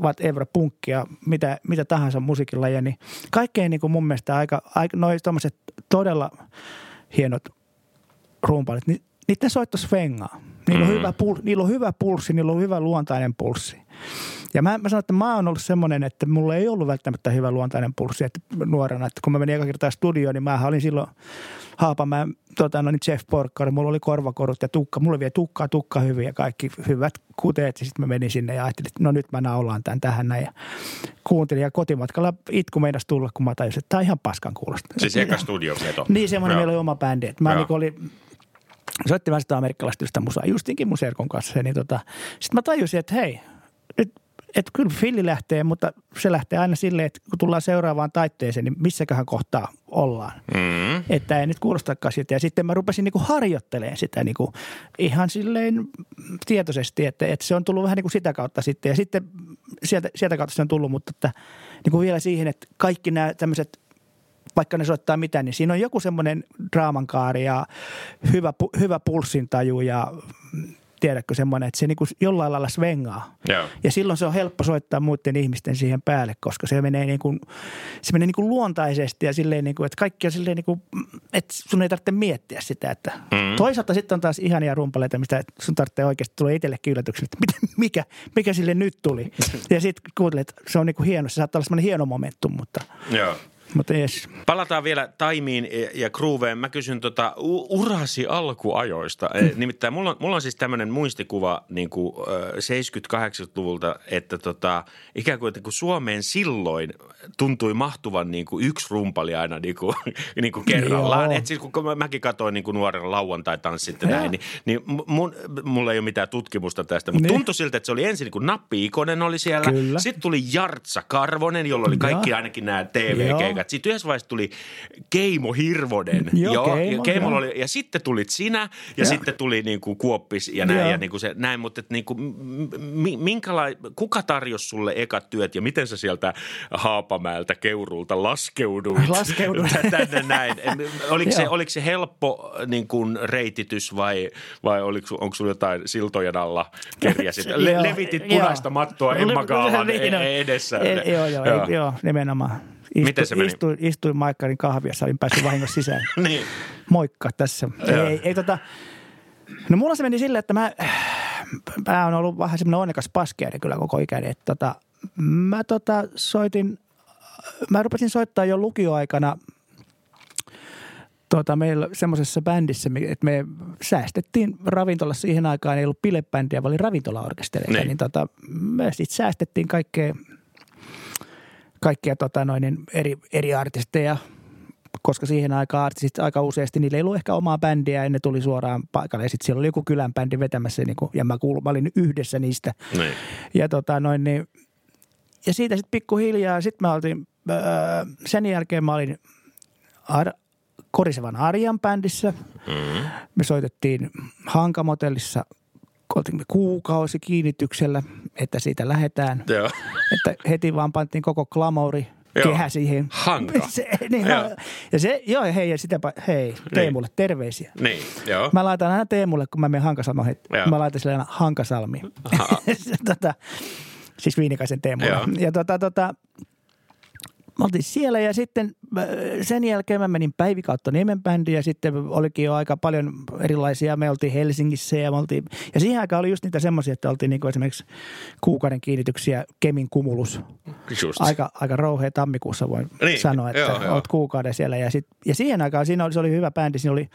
whatever, punkkia, mitä, mitä tahansa musiikilla. Niin kaikkein niin kuin mun mielestä aika, aika tommoset todella hienot rumpalit, niin niiden soitto svengaa. Niillä, on hyvä, pul, niillä on hyvä pulssi, niillä on hyvä luontainen pulssi. Ja mä, mä sanon, että mä oon ollut semmoinen, että mulla ei ollut välttämättä hyvä luontainen pulssi että nuorena. Että kun mä menin eka kertaa studioon, niin mä olin silloin Haapamäen tota, no, niin Jeff Porkkari. Mulla oli korvakorut ja tukka. Mulla vielä tukkaa, tukka hyvin ja kaikki hyvät kuteet. Ja sitten mä menin sinne ja ajattelin, että no nyt mä naulaan tämän tähän näin. Ja kuuntelin ja kotimatkalla itku meinas tulla, kun mä tajusin, että tämä on ihan paskan kuulosta. Siis eka studioveto. Niin, semmoinen meillä oli oma bändi. Että mä niin oli, soitti vähän sitä amerikkalaista musaa, justinkin mun serkon kanssa. Niin tota, sitten mä tajusin, että hei, että kyllä filli lähtee, mutta se lähtee aina silleen, että kun tullaan seuraavaan taitteeseen, niin missäköhän kohtaa ollaan. Mm. Että ei nyt kuulostakaan sitä. Ja sitten mä rupesin niinku harjoittelemaan sitä niinku ihan silleen tietoisesti, että, että se on tullut vähän niin kuin sitä kautta sitten. Ja sitten sieltä, sieltä kautta se on tullut, mutta että, niin kuin vielä siihen, että kaikki nämä tämmöiset vaikka ne soittaa mitä, niin siinä on joku semmoinen draamankaari ja hyvä, hyvä pulssintaju ja tiedätkö semmoinen, että se niinku jollain lailla svengaa. Joo. Ja silloin se on helppo soittaa muiden ihmisten siihen päälle, koska se menee, niin kuin, se menee niin kuin luontaisesti ja silleen, niin kuin, että kaikki on silleen, niin kuin, että sun ei tarvitse miettiä sitä. Että mm. Toisaalta sitten on taas ihania rumpaleita, mistä sun tarvitsee oikeasti tulla itsellekin yllätyksen, että miten- mikä, mikä sille nyt tuli. Ja sitten kuuntelet, että se on niin kuin hieno, se saattaa olla semmoinen hieno momentum, mutta, Joo. Mutta yes. Palataan vielä taimiin ja grooveen. Mä kysyn tota urasi alkuajoista. Eh, Nimittäin mulla on, mulla on siis tämmöinen muistikuva niin kuin, ö, 70-80-luvulta, että tota, ikään kuin, että kun Suomeen silloin tuntui mahtuvan niin kuin yksi rumpali aina niin kuin, niin kuin kerrallaan. Joo. Et siis kun mä- mäkin katsoin niin kuin nuorena lauantai-tanssit ja näin, niin, niin mun, mulla ei ole mitään tutkimusta tästä, mutta Niin. tuntui siltä, että se oli ensin niin kuin Nappi Ikonen oli siellä. Kyllä. Sitten tuli Jartsa Karvonen, jolla oli kaikki Joo. ainakin nämä TV-keikat päivät. Sitten yhdessä vaiheessa tuli Keimo Hirvonen. Joo, ja Keimo, Keimolla joo. oli, ja sitten tulit sinä ja Joo. sitten tuli niin kuin Kuoppis ja näin. Joo. Ja niin kuin se, näin mutta että niin kuin, mi, minkälai, kuka tarjosi sulle ekat työt ja miten sä sieltä Haapamäeltä Keurulta laskeuduit Laskeuduin. tänne näin? Oliko se, Joo. oliko se helppo niin kuin reititys vai, vai oliko, onko sulla jotain siltojen alla kerjäsit? Le, Joo, levitit joo. punaista mattoa Emma Gaalan Niin e- edessä. E- joo, joo, joo. joo, nimenomaan. Istu, Miten se meni? Istuin, istuin Maikkarin kahviassa, olin päässyt vahingossa sisään. Niin. Moikka tässä. Joo. Ei, ei tota, no mulla se meni silleen, että mä, mä oon ollut vähän semmoinen onnekas paskeeri kyllä koko ikäni. Että tota, mä tota soitin, mä rupesin soittaa jo lukioaikana tota, meillä semmoisessa bändissä, että me säästettiin ravintolassa siihen aikaan, ei ollut bilebändiä, vaan oli ravintolaorkestereita. Niin. Niin, niin tota, me sitten säästettiin kaikkea, kaikkia tota, noin, niin eri, eri artisteja, koska siihen aikaan artistit aika useasti, niillä ei ollut ehkä omaa bändiä ja ne tuli suoraan paikalle. Ja sitten siellä oli joku kylän bändi vetämässä niin kuin, ja mä, kuulun, mä olin yhdessä niistä. Niin. Ja, tota, noin, niin, ja siitä sitten pikkuhiljaa, sitten mä oltiin, öö, sen jälkeen mä olin Ar- Korisevan Arjan bändissä. Mm. Me soitettiin Hankamotellissa, oltiin me kuukausi kiinnityksellä, että siitä lähdetään. Joo. Että heti vaan pantiin koko glamouri Joo. kehä siihen. Hanka. Se, niin, Joo. ja se, joo, hei, ja sitä, hei, Teemulle terveisiä. Niin, joo. Mä laitan aina Teemulle, kun mä menen Hankasalmi, Joo. mä laitan sille aina Hankasalmi. Aha. tota, siis Viinikaisen Teemulle. Joo. Ja tota, tota, me oltiin siellä ja sitten äh, sen jälkeen mä menin Päivi kautta Niemen bändiin ja sitten olikin jo aika paljon erilaisia. Me oltiin Helsingissä ja me oltiin, ja siihen aikaan oli just niitä semmoisia, että oltiin niin kuin esimerkiksi kuukauden kiinnityksiä Kemin kumulus. Just. Aika, aika rouhea tammikuussa voin Niin, sanoa, että joo, joo, olet kuukauden siellä. Ja, sit, ja siihen aikaan siinä oli, se oli hyvä bändi. Siinä oli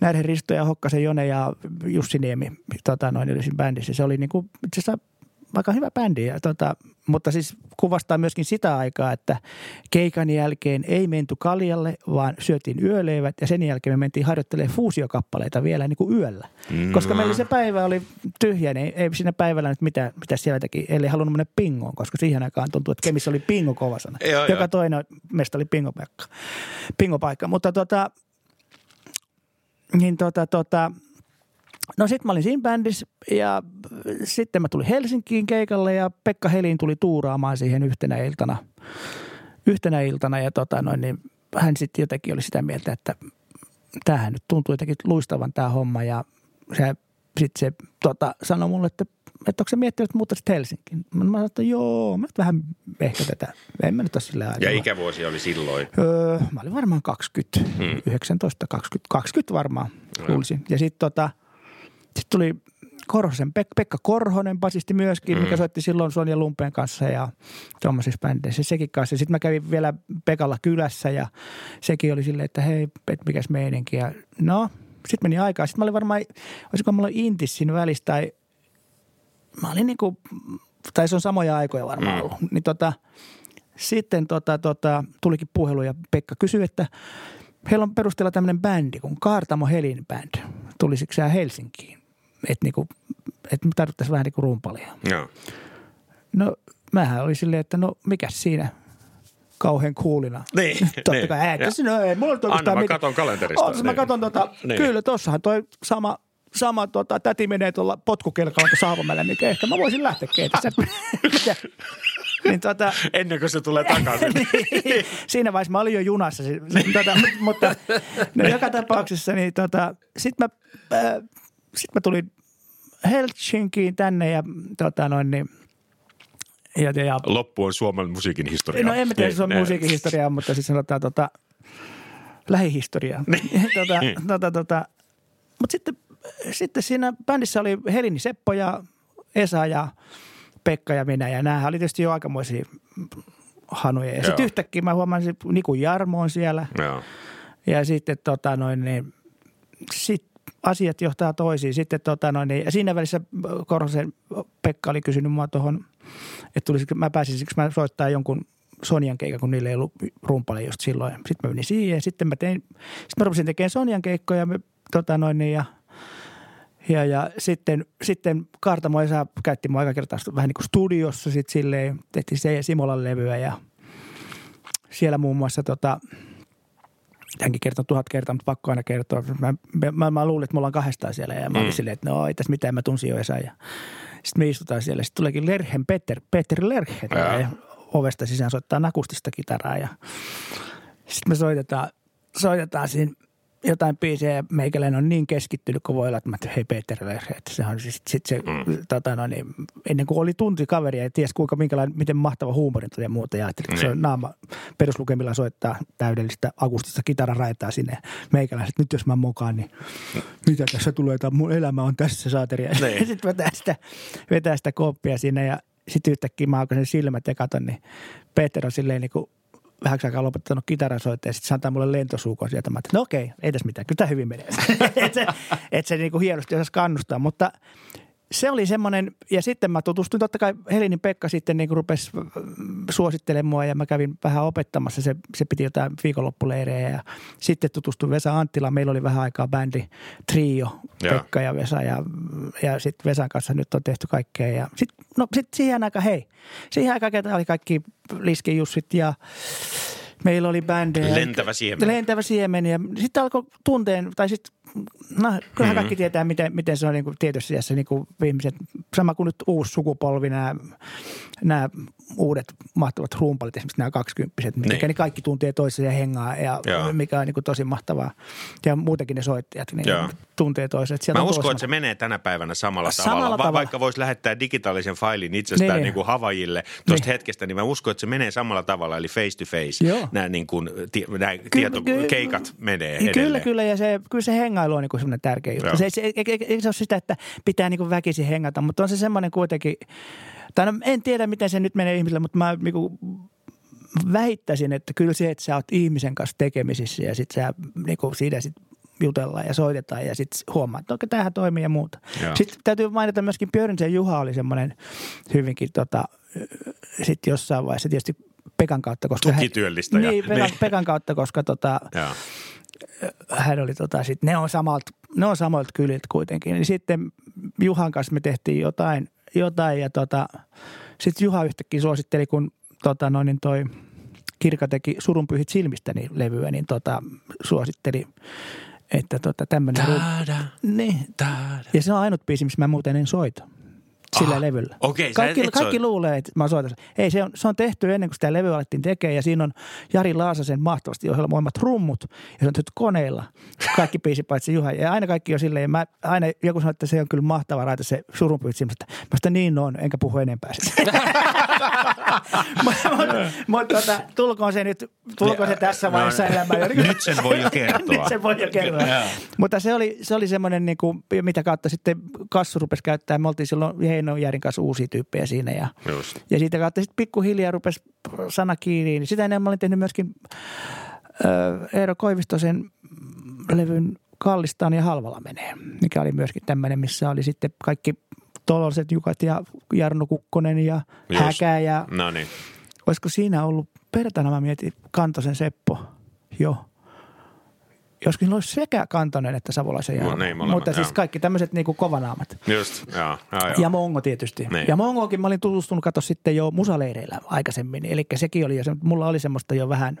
Närhen Risto ja Hokkasen Jone ja Jussi Niemi tota, noin, oli siinä bändissä. Se oli niin kuin, itse asiassa aika hyvä bändi. Ja, tota, mutta siis kuvastaa myöskin sitä aikaa, että keikan jälkeen ei menty kaljalle, vaan syötiin yöleivät ja sen jälkeen me mentiin harjoittelemaan fuusiokappaleita vielä niin kuin yöllä. Mm. Koska meillä se päivä oli tyhjä, niin ei siinä päivällä nyt mitään, mitä siellä teki. Eli halunnut mennä pingoon, koska siihen aikaan tuntui, että Kemissä oli pingo kovasana. Joo, Joka joo. toinen meistä oli pingopaikka. pingopaikka. Mutta tota, niin tota, tota, no sitten mä olin siinä bändissä ja sitten mä tulin Helsinkiin keikalle ja Pekka Helin tuli tuuraamaan siihen yhtenä iltana. Yhtenä iltana ja tota noin, niin hän sitten jotenkin oli sitä mieltä, että tämähän nyt tuntuu jotenkin luistavan tämä homma ja se, sitten se tota, sanoi mulle, että, että onko se miettinyt, että muuttaisit Helsinkiin. Mä sanoin, että joo, mä nyt vähän ehkä tätä, en mä nyt ole sillä Ja ajatella. ikävuosi oli silloin. Öö, mä olin varmaan 20, Hmm. 19, 20, 20 varmaan Joo. luulisin. Ja sitten tota, sit tuli Korhosen, Pek- Pekka Korhonen basisti myöskin, Mm. mikä soitti silloin Sonja Lumpeen kanssa ja tuommoisissa bändeissä sekin kanssa. Sitten mä kävin vielä Pekalla kylässä ja sekin oli silleen, että hei, et mikäs meininki. Ja no, sitten meni aikaa. Sitten mä olin varmaan, olisiko mulla intis siinä välissä tai mä olin niinku, tai se on samoja aikoja varmaan Mm. ollut. Niin tota, sitten tota, tota, tulikin puhelu ja Pekka kysyi, että heillä on perusteella tämmöinen bändi kuin Kaartamo Helin Band. Tulisiko sä Helsinkiin? Että niinku, et me tarvittaisiin vähän niin kuin rumpalia. Joo. No mähän oli silleen, että no mikäs siinä kauhean kuulina. Niin, Totta niin. kai, Ja- siinä ei, mulla on Anna mä mitään. katon kalenterista. Mä Niin. katon tota, Niin. kyllä tossahan toi sama, sama tota, täti menee tuolla potkukelkalla tuossa Haapamäellä, niin ehkä mä voisin lähteä keitessä. Mitä? niin tota, Ennen kuin se tulee takaisin. niin, siinä vaiheessa mä olin jo junassa. Tota, mut- mutta no, joka tapauksessa, niin tota, sitten mä, äh, sit mä tulin Helsinkiin tänne ja tota noin niin, ja, ja, Loppu on Suomen musiikin historia. No en mä tiedä, niin. musiikin historiaa, mutta siis sanotaan tota, lähihistoriaa. tota, Niin. tota, tota, mutta sitten, sitten siinä bändissä oli Helini Seppo ja Esa ja Pekka ja minä. Ja nämä oli tietysti jo aikamoisia hanuja. Ja sitten yhtäkkiä mä huomasin, että Niku Jarmo on siellä. Joo. Ja sitten tota noin, niin, sit asiat johtaa toisiin. Sitten tota noin, niin, ja siinä välissä Korhosen Pekka oli kysynyt mua tuohon, että tulisikö, mä pääsisikö mä soittaa jonkun Sonjan keikan, kun niillä ei ollut rumpale just silloin. Sitten mä menin siihen sitten mä tein, sitten mä rupesin tekemään Sonjan keikkoja me, tota noin, niin, ja, ja, ja sitten, sitten Kaartamo Esa käytti mua aika kertaa vähän niin kuin studiossa sitten silleen, tehtiin se ja Simolan levyä ja siellä muun muassa tota, tämänkin kertonut tuhat kertaa, mutta pakko aina kertoa. Mä, mä, mä luulin, että me ollaan kahdestaan siellä ja mä olin mm. silleen, että no ei tässä mitään, mä tunsin jo Esa. Ja sitten me istutaan siellä. Sitten tuleekin Lerhen Peter, Peter Lerhe ja. ovesta sisään soittaa nakustista kitaraa ja sitten me soitetaan, soitetaan siinä jotain biisejä ja meikäläinen on niin keskittynyt kuin voi olla, että mä hei Peter että se on siis sit se, mm. tota, no niin, ennen kuin oli tunti kaveria ja ties kuinka minkälainen, miten mahtava huumorin ja muuta ja ajattelin, että se on niin. naama peruslukemilla soittaa täydellistä akustista kitararaitaa sinne meikäläinen, että nyt jos mä mukaan, niin mitä tässä tulee, että mun elämä on tässä saateri. Niin. sitten vetää sitä, vetää sitä koppia sinne ja sitten yhtäkkiä mä sen silmät ja katon, niin Peter on silleen niin kuin vähäksi aikaa lopettanut kitarasoitteen ja sitten se antaa mulle lentosuukon sieltä. Mä että no okei, ei tässä mitään, kyllä tämä hyvin menee. että se, et se niin kuin hienosti osasi kannustaa, mutta se oli semmoinen, ja sitten mä tutustuin, totta kai Helinin Pekka sitten niin rupesi suosittelemaan mua ja mä kävin vähän opettamassa, se, se piti jotain viikonloppuleirejä ja sitten tutustuin Vesa Anttila, meillä oli vähän aikaa bändi Trio, Pekka ja, ja Vesa ja, ja sitten Vesan kanssa nyt on tehty kaikkea ja sitten no sit siihen aikaan, hei, siihen aikaan oli kaikki Liske Jussit ja meillä oli bändejä. Lentävä siemen. Lentävä siemen ja sitten alkoi tunteen, tai sitten No, kyllähän mm-hmm. kaikki tietää, miten, miten se on niin kuin tietysti tässä niin kuin ihmiset, sama kuin nyt uusi sukupolvi, nämä, nämä uudet mahtavat ruumpalit, esimerkiksi nämä kaksikymppiset, mikä niin. ne kaikki tuntee toisensa ja hengaa ja Joo. mikä on niin kuin tosi mahtavaa. Ja muutenkin ne soittajat niin Joo. tuntee toisensa. Mä uskon, että se menee tänä päivänä samalla, samalla tavalla. tavalla. Vaikka voisi lähettää digitaalisen failin itsestään niin. Niin kuin Havajille tuosta niin. hetkestä, niin mä uskon, että se menee samalla tavalla, eli face to face. Joo. Nämä, niin kuin, nämä Ky- tietokeikat menee Kyllä, edelleen. kyllä, ja se, kyllä se hengailu on niin semmoinen tärkeä juttu. Se, se, ei, ei, se ole sitä, että pitää niin väkisin hengata, mutta on se semmoinen kuitenkin, tai no, en tiedä miten se nyt menee ihmisille, mutta mä niin kuin, väittäisin, että kyllä se, että sä oot ihmisen kanssa tekemisissä ja sitten sä niin kuin siitä sit jutellaan ja soitetaan ja sitten huomaa, että okei, tämähän toimii ja muuta. Joo. Sitten täytyy mainita myöskin Björnsen Juha oli semmoinen hyvinkin tota, sitten jossain vaiheessa tietysti Pekan kautta, koska... Tukityöllistäjä. Niin, Pekan, niin. Pekan kautta, koska tota, hän oli tota, sit, ne on samalta, ne on samoilta kyliltä kuitenkin. Niin sitten Juhan kanssa me tehtiin jotain, jotain ja tota, sitten Juha yhtäkkiä suositteli, kun tota, noin, niin toi Kirka teki Surunpyhit silmistä niin levyä, niin tota, suositteli, että tota, tämmöinen... Niin. Ja se on ainut biisi, missä mä muuten en soita sillä ah, levyllä. Okay, kaikki, kaikki luulee, että mä soitan. Ei, se on, se on tehty ennen kuin sitä levyä alettiin tekemään ja siinä on Jari Laasasen mahtavasti ohjelmoimat rummut ja se on tehty koneilla. Kaikki biisi paitsi Juha. Ja aina kaikki on silleen, mä aina joku sanoo, että se on kyllä mahtava raita se surunpyytsi, mutta mä sitä niin on, enkä puhu enempää sitä. Mutta tota, tulkoon se nyt, tulkoon se tässä no, vaiheessa no, elämää. Nyt sen voi jo kertoa. nyt sen voi jo kertoa. Mutta se oli, se oli semmoinen, niin kuin, mitä kautta sitten Kassu rupesi käyttää. Me oltiin silloin Heinon kanssa uusia tyyppejä siinä. Ja, Just. ja siitä kautta sitten pikkuhiljaa rupesi sana kiinni. Niin sitä ennen mä olin tehnyt myöskin äh, Eero Koivistosen levyn Kallistaan ja Halvalla menee, mikä oli myöskin tämmöinen, missä oli sitten kaikki Toloset Jukat ja Jarno Kukkonen ja Just. Häkä ja no niin. olisiko siinä ollut pertana, mä mietin Kantosen Seppo, joo joskin olisi sekä Kantonen että Savolaisen Jarmo. No, niin, molemmat, Mutta siis kaikki tämmöiset niinku kovanaamat. Just, joo, joo, joo. Ja Mongo tietysti. Niin. Ja Mongokin mä olin tutustunut, kato sitten jo musaleireillä aikaisemmin. Eli sekin oli jo, mulla oli semmoista jo vähän,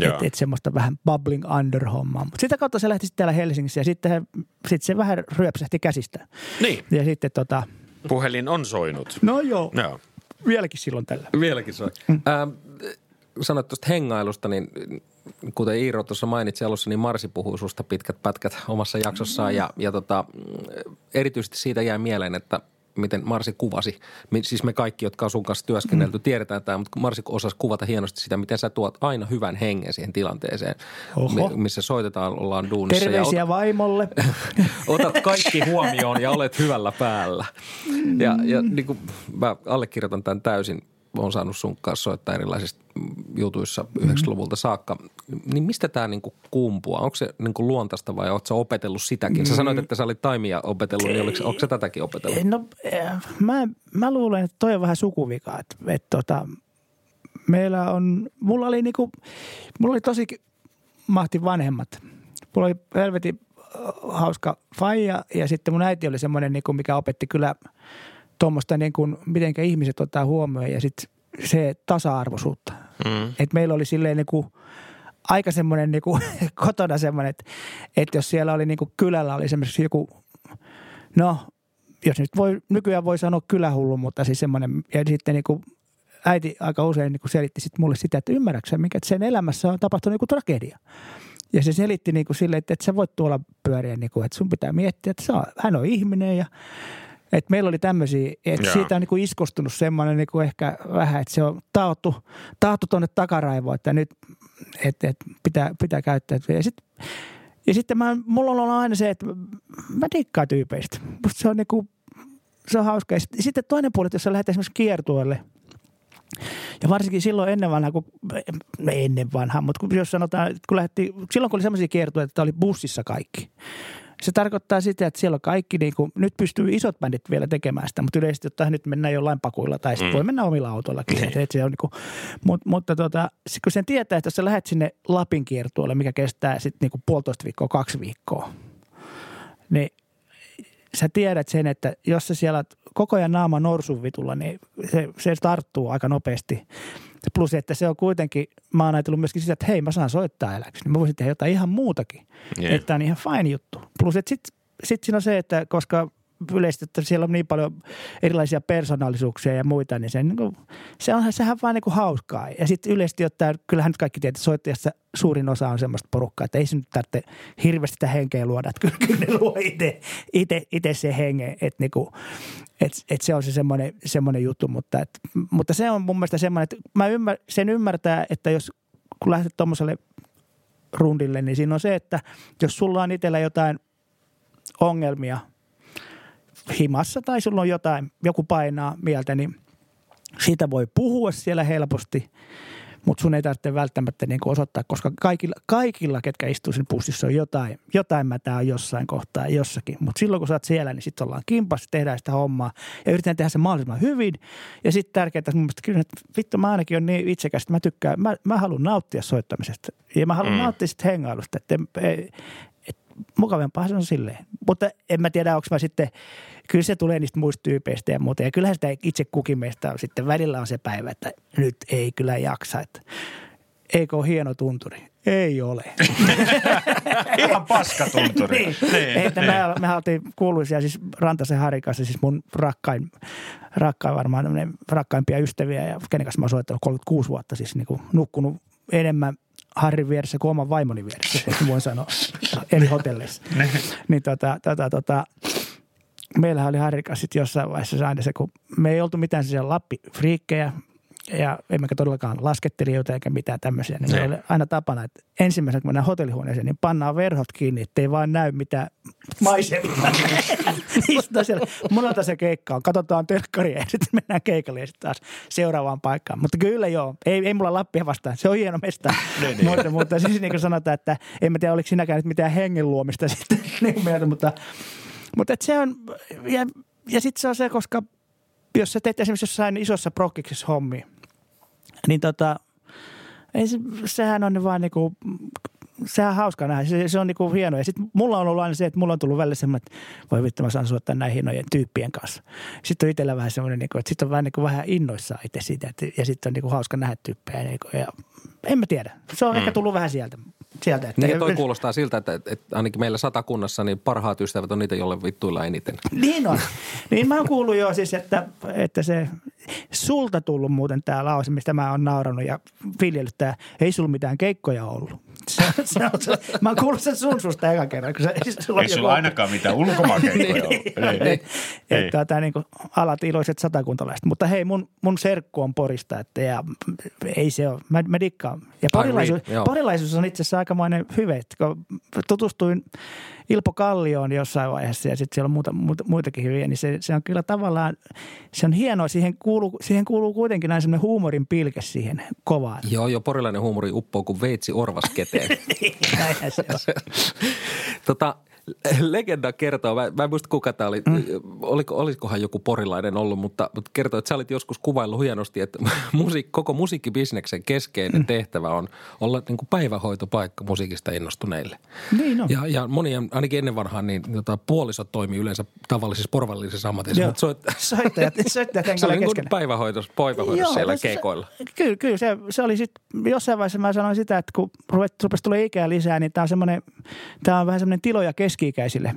että et semmoista vähän bubbling under hommaa. Mutta sitä kautta se lähti sitten täällä Helsingissä ja sitten sit se vähän ryöpsähti käsistä. Niin. Ja sitten tota... Puhelin on soinut. No joo. joo. Vieläkin silloin tällä. Vieläkin soi. Mm. Ähm, sanoit tuosta hengailusta, niin kuten Iiro tuossa mainitsi alussa, niin Marsi puhui susta pitkät pätkät omassa jaksossaan ja, ja tota, erityisesti siitä jää mieleen, että miten Marsi kuvasi. Siis me kaikki, jotka on sun kanssa työskennelty, mm. tiedetään tämä, mutta Marsi osasi kuvata hienosti sitä, miten sä tuot aina hyvän hengen siihen tilanteeseen, Oho. missä soitetaan, ollaan duunissa. Terveisiä ja ot- vaimolle. otat kaikki huomioon ja olet hyvällä päällä. Ja, ja niin kuin mä allekirjoitan tämän täysin – olen saanut sun kanssa soittaa erilaisista jutuissa 90-luvulta saakka. Niin mistä tämä niinku kumpuaa? Onko se niinku luontaista vai oletko opetellut sitäkin? Sä sanoit, että sä olit taimia opetellut, niin oliko, onko se tätäkin opetellut? No mä, mä luulen, että toi on vähän sukuvika. Että, että tota, meillä on, mulla oli niinku, mulla oli tosi mahti vanhemmat. Mulla oli helvetin hauska faija ja sitten mun äiti oli semmoinen, niinku, mikä opetti kyllä – tuommoista niin kuin, miten ihmiset ottaa huomioon ja sitten se tasa-arvoisuutta. Mm. Et meillä oli silleen niin kuin, aika semmoinen niin kuin, kotona semmoinen, että, että jos siellä oli niin kuin kylällä oli esimerkiksi joku, no jos nyt voi, nykyään voi sanoa kylähullu, mutta siis semmoinen, ja sitten niin kuin äiti aika usein niin kuin selitti sit mulle sitä, että ymmärrätkö mikä että sen elämässä on tapahtunut niin kuin tragedia. Ja se selitti niin kuin silleen, että, että sä voit tuolla pyöriä, niin kuin, että sun pitää miettiä, että saa, hän on ihminen ja että meillä oli tämmöisiä, että siitä on niin kuin iskostunut semmoinen niin kuin ehkä vähän, että se on taottu, taottu tuonne takaraivoon, että nyt että, että pitää, pitää käyttää. Ja sitten ja sitten mä, mulla on aina se, että mä dikkaan tyypeistä. Musta se on niinku, se on hauska. Ja sitten toinen puoli, että jos sä lähdet esimerkiksi kiertueelle, ja varsinkin silloin ennen vanhaa, kun, ennen vanhaa, mutta kun, jos sanotaan, kun lähti, silloin kun oli sellaisia kiertueita, että oli bussissa kaikki. Se tarkoittaa sitä, että siellä on kaikki, niin kuin, nyt pystyy isot bändit vielä tekemään sitä, mutta yleisesti ottaen nyt mennään jollain pakuilla tai sitten mm. voi mennä omilla autoillakin. Niin. se on niin kuin, mutta, mutta tota, kun sen tietää, että jos sä lähdet sinne Lapin kiertueelle, mikä kestää sitten niin puolitoista viikkoa, kaksi viikkoa, niin sä tiedät sen, että jos sä siellä koko ajan naama norsun vitulla, niin se, se tarttuu aika nopeasti. Plus, että se on kuitenkin, mä oon ajatellut myöskin sitä, että hei mä saan soittaa eläksi, niin mä voisin tehdä jotain ihan muutakin. Yeah. Että on ihan fine juttu. Plus, että sitten sit siinä on se, että koska yleisesti, siellä on niin paljon erilaisia persoonallisuuksia ja muita, niin se, niin kuin, se onhan sehän vaan niin kuin hauskaa. Ja sitten yleisesti ottaen, kyllähän nyt kaikki tietää, soittajassa suurin osa on semmoista porukkaa, että ei se nyt tarvitse hirveästi sitä henkeä luoda, että kyllä, kyllä ne luo itse se hengen, että niinku, et, et se on se semmoinen, semmoinen juttu, mutta, et, mutta se on mun mielestä semmoinen, että mä ymmär, sen ymmärtää, että jos kun lähdet tuommoiselle rundille, niin siinä on se, että jos sulla on itsellä jotain ongelmia – himassa tai sulla on jotain, joku painaa mieltä, niin siitä voi puhua siellä helposti, mutta sun ei tarvitse välttämättä niin osoittaa, koska kaikilla, kaikilla, ketkä istuu siinä pussissa on jotain, jotain mätää on jossain kohtaa jossakin. Mutta silloin kun sä oot siellä, niin sitten ollaan kimpassa, tehdään sitä hommaa ja yritetään tehdä se mahdollisimman hyvin. Ja sitten tärkeää mun mielestä kyllä, että vittu mä ainakin on niin itsekäs, että mä tykkään, mä, mä haluan nauttia soittamisesta ja mä haluan mm. nauttia sitä hengailusta. Että ei, mukavampaa se on silleen. Mutta en mä tiedä, onko mä sitten, kyllä se tulee niistä muista tyypeistä ja muuta. Ja kyllähän sitä itse kukin meistä on sitten välillä on se päivä, että nyt ei kyllä jaksa. Että eikö ole hieno tunturi? Ei ole. Ihan paska tunturi. niin. niin, että niin. Me, me oltiin kuuluisia siis Rantasen Harri kanssa, siis mun rakkain, rakkain varmaan rakkaimpia ystäviä ja kenen kanssa mä oon soittanut 36 vuotta siis niin kuin nukkunut enemmän Harrin vieressä kuin oman vaimoni vieressä, että voin sanoa, eli hotellissa. niin tota, tota, tota, meillähän oli Harri kanssa jossain vaiheessa aina se, kun me ei oltu mitään siellä Lappi-friikkejä, ja emmekä todellakaan laskettelijoita eikä mitään tämmöisiä. Niin meillä oli aina tapana, että ensimmäisenä kun mennään hotellihuoneeseen, niin pannaan verhot kiinni, ettei vaan näy mitä maisemia. Istutaan siellä, monelta se keikka on, katsotaan telkkaria ja sitten mennään keikalle ja sitten taas seuraavaan paikkaan. Mutta kyllä joo, ei, ei mulla Lappia vastaan, se on hieno mesta. niin, niin. mutta, mutta siis niin kuin sanotaan, että en mä tiedä oliko sinäkään nyt mitään hengen luomista sitten, niin mieltä, mutta, mutta et se on, ja, ja sitten se on se, koska jos sä teet esimerkiksi jossain isossa prokkiksessa hommia, niin tota, ei se, sehän on vaan niinku, sehän on hauska nähdä. Se, se on niinku hienoa. Ja sitten mulla on ollut aina se, että mulla on tullut välillä semmoinen, että voi vittu mä saan suottaa näin hienojen tyyppien kanssa. Sitten on itsellä vähän semmoinen, niinku, että sitten on vähän, niinku, vähän innoissaan itse siitä. Että, ja sitten on niinku hauska nähdä tyyppejä. Niinku, ja en mä tiedä. Se on mm. ehkä tullut vähän sieltä sieltä. Että niin, toi kuulostaa siltä, että, että ainakin meillä satakunnassa niin parhaat ystävät on niitä, jolle vittuilla eniten. Niin on. niin mä oon kuullut jo siis, että, että se sulta tullut muuten tämä lause, mistä mä oon naurannut ja viljellyt tämä, ei sulla mitään keikkoja ollut. Se, se on, se, mä oon kuullut sen sun susta eka kerran. Kun se, sulla ei sulla ainakaan mitään ulkomaankeikkoja ollut. ei, ei, ei. Että niin kuin alat iloiset satakuntalaiset. Mutta hei, mun, mun serkku on Porista, että ja, ei se ole. Mä, mä dikkaan. Ja porilaisuus, porilaisuus on itse asiassa aikamoinen hyve. Kun tutustuin Ilpo Kallioon jossain vaiheessa ja sitten siellä on muuta, muuta, muitakin hyviä, niin se, se on kyllä tavallaan, se on hienoa. Siihen kuuluu, siihen kuuluu kuitenkin näin semmoinen huumorin pilke siihen kovaan. Joo, jo porilainen huumori uppoo kuin veitsi orvas keteen. niin, näinhän se on. tota, legenda kertoo, mä, mä en muista kuka tämä oli, mm. oliko, olisikohan joku porilainen ollut, mutta, mutta kertoo, että sä olit joskus kuvaillut hienosti, että musiik, koko musiikkibisneksen keskeinen mm. tehtävä on olla niin kuin päivähoitopaikka musiikista innostuneille. Niin on. Ja, ja monien, ainakin ennen vanhaan, niin tota, puolisot toimii yleensä tavallisissa porvallisissa ammatissa. Joo. Mutta soit, Soittajat, soittajat se oli niin kuin päivähoidossa, päivähoidossa siellä se- keikoilla. Kyllä, kyllä se, se oli sitten, jossain vaiheessa mä sanoin sitä, että kun ruvet, rupesi tulla ikää lisää, niin tämä on semmoinen, tämä on vähän semmoinen tiloja keski-ikäisille,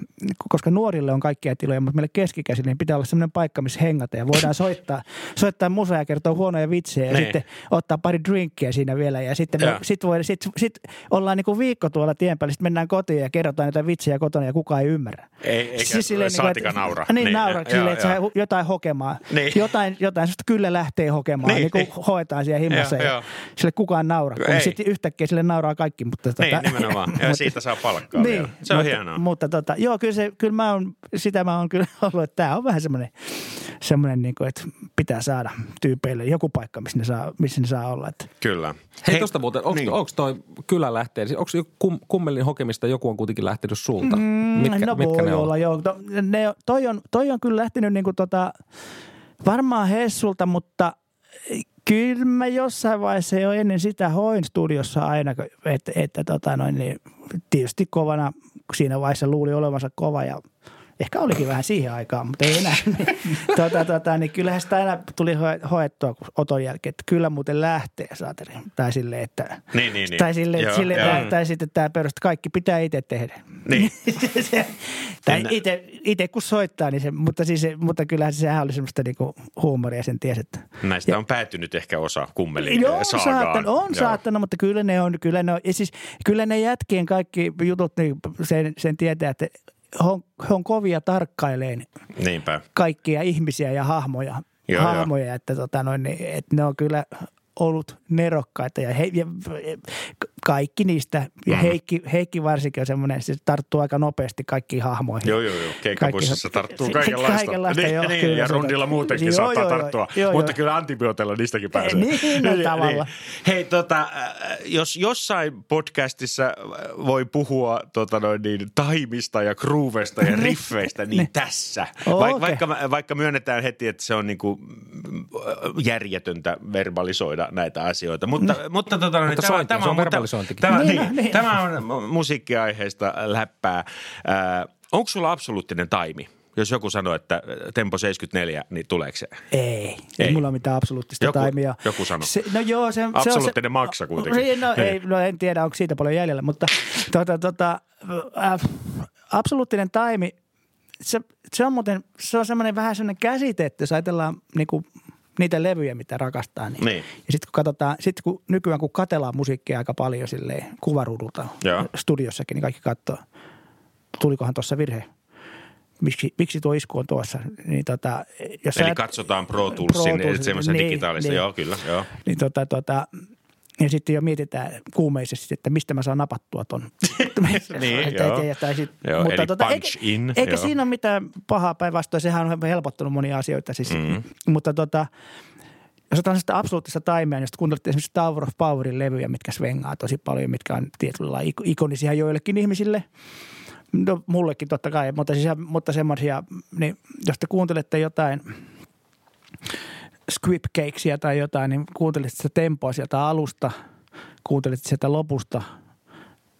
koska nuorille on kaikkia tiloja, mutta meille keski-ikäisille niin pitää olla semmoinen paikka, missä hengata ja voidaan soittaa, soittaa musaa ja kertoa huonoja vitsejä ja Niin. sitten ottaa pari drinkkiä siinä vielä ja sitten me, sit, voi, sit, sit ollaan niinku viikko tuolla tien päällä, sitten mennään kotiin ja kerrotaan jotain vitsejä kotona ja kukaan ei ymmärrä. Ei- eikä silleen saatika että- naura. Niin, Niin, niin naura, joo, silleen, että joo. jotain hokemaa. Niin. Jotain, jotain sellaista kyllä lähtee hokemaan, Niin, niin, niin niin. kuin hoetaan siellä himmassa. Joo, ja joo. Sille kukaan naura, kun Ei. sitten yhtäkkiä sille nauraa kaikki. Mutta, Niin, tota, nimenomaan. Ja siitä saa palkkaa niin, vielä. Se on mutta, hienoa. Mutta tota, joo, kyllä, se, kyllä mä oon, sitä mä oon kyllä ollut, että tämä on vähän semmoinen, semmoinen niin kuin, että pitää saada tyypeille joku paikka, missä ne saa, missä ne saa olla. Että. Kyllä. Hei, tuosta muuten, onko niin. toi kylä lähtee, onko kum, kummelin hokemista joku on kuitenkin lähtenyt sulta? Mitkä, no mitkä voi ne olla, on? joo. To, ne, toi, on, toi on kyllä lähtenyt niin kuin tota, varmaan Hessulta, mutta kyllä mä jossain vaiheessa jo ennen sitä hoin studiossa aina, että, että tota noin, niin tietysti kovana siinä vaiheessa luuli olevansa kova ja ehkä olikin vähän siihen aikaan, mutta ei enää. tota, tota, niin kyllähän sitä aina tuli hoe- hoettua oton jälkeen, että kyllä muuten lähtee, saateri. Tai silleen, että... Niin, niin, niin. Tai, sille, Joo, sille, joo. tai, tai sitten tämä perusta, kaikki pitää itse tehdä. Niin. Se- tai itse, itse kun soittaa, niin se, mutta, siis, mutta kyllähän sehän oli semmoista niinku huumoria, sen tiesi, että Näistä on päätynyt ehkä osa kummelin Joo, on saagaan. saattanut, on Joo. saattanut, mutta kyllä ne on, kyllä ne on, ja siis, kyllä ne jätkien kaikki jutut, niin sen, sen tietää, että he on, kovia tarkkaileen Niinpä. kaikkia ihmisiä ja hahmoja, Joo, hahmoja että, tota noin, niin, että ne on kyllä ollut nerokkaita ja, he, ja kaikki niistä, ja Mm. Heikki, Heikki varsinkin on semmoinen, se tarttuu aika nopeasti kaikkiin hahmoihin. Joo, joo, joo. Keikkapussissa tarttuu kaikenlaista. kaikenlaista, niin, joo, niin, kyllä ja rundilla muutenkin joo, saattaa joo, joo, tarttua. joo, mutta joo. kyllä antibiootilla niistäkin pääsee. Niin, no tavalla. Hei, tota, äh, jos jossain podcastissa äh, voi puhua tota noin, niin, taimista ja groovesta ja riffeistä, niin tässä. Okei. Vaik, vaikka, mä- vaikka myönnetään heti, että se on niinku mm, järjetöntä verbalisoida näitä asioita. Mutta, mutta, tota, noin, Mutta tämä, tämä, on verbalisointikin. Tämä, Niin, niin, no, niin. tämä on mu- musiikkiaiheista läppää. Äh, onko sulla absoluuttinen taimi? Jos joku sanoo, että tempo 74, niin tuleeko se? Ei, ei, mulla ole mitään absoluuttista Joku- taimia. joku sanoo. Se, no joo, se, se on Absoluuttinen se, maksa kuitenkin. Niin, No, Niin. ei, no en tiedä, onko siitä paljon jäljellä, mutta tota, tota, äh, absoluuttinen taimi, se, se on muuten, se on semmoinen vähän semmoinen käsite, että jos ajatellaan niinku, niitä levyjä, mitä rakastaa. Niin. Niin. Ja sitten kun katsotaan, sit kun nykyään kun katellaan musiikkia aika paljon silleen kuvaruudulta Joo. studiossakin, niin kaikki katsoo, tulikohan tuossa virhe. Miksi, miksi tuo isku on tuossa? Niin tota, jos Eli sä- katsotaan Pro Toolsin, Pro Tools, semmoisen niin, digitaalista. niin. Joo, kyllä. Joo. Niin tota, tota, ja sitten jo mietitään kuumeisesti, että mistä mä saan napattua ton. Niin, Että- joo. että- tai sit- Joo, eli punch eikä, in, Eikä joo. siinä ole mitään pahaa päinvastoin, sehän on helpottanut monia asioita. Siis, Mm. Mutta tota, jos otetaan sitä absoluuttista taimea, niin jos kuuntelet esimerkiksi Tower of Powerin levyjä, mitkä svengaa tosi paljon, mitkä on tietyllä lailla ik- ikonisia joillekin ihmisille. No mullekin totta kai, mutta, siis, mutta semmoisia, niin jos te kuuntelette jotain squib cakesia tai jotain, niin kuuntelit sitä tempoa sieltä alusta, kuuntelit sieltä lopusta,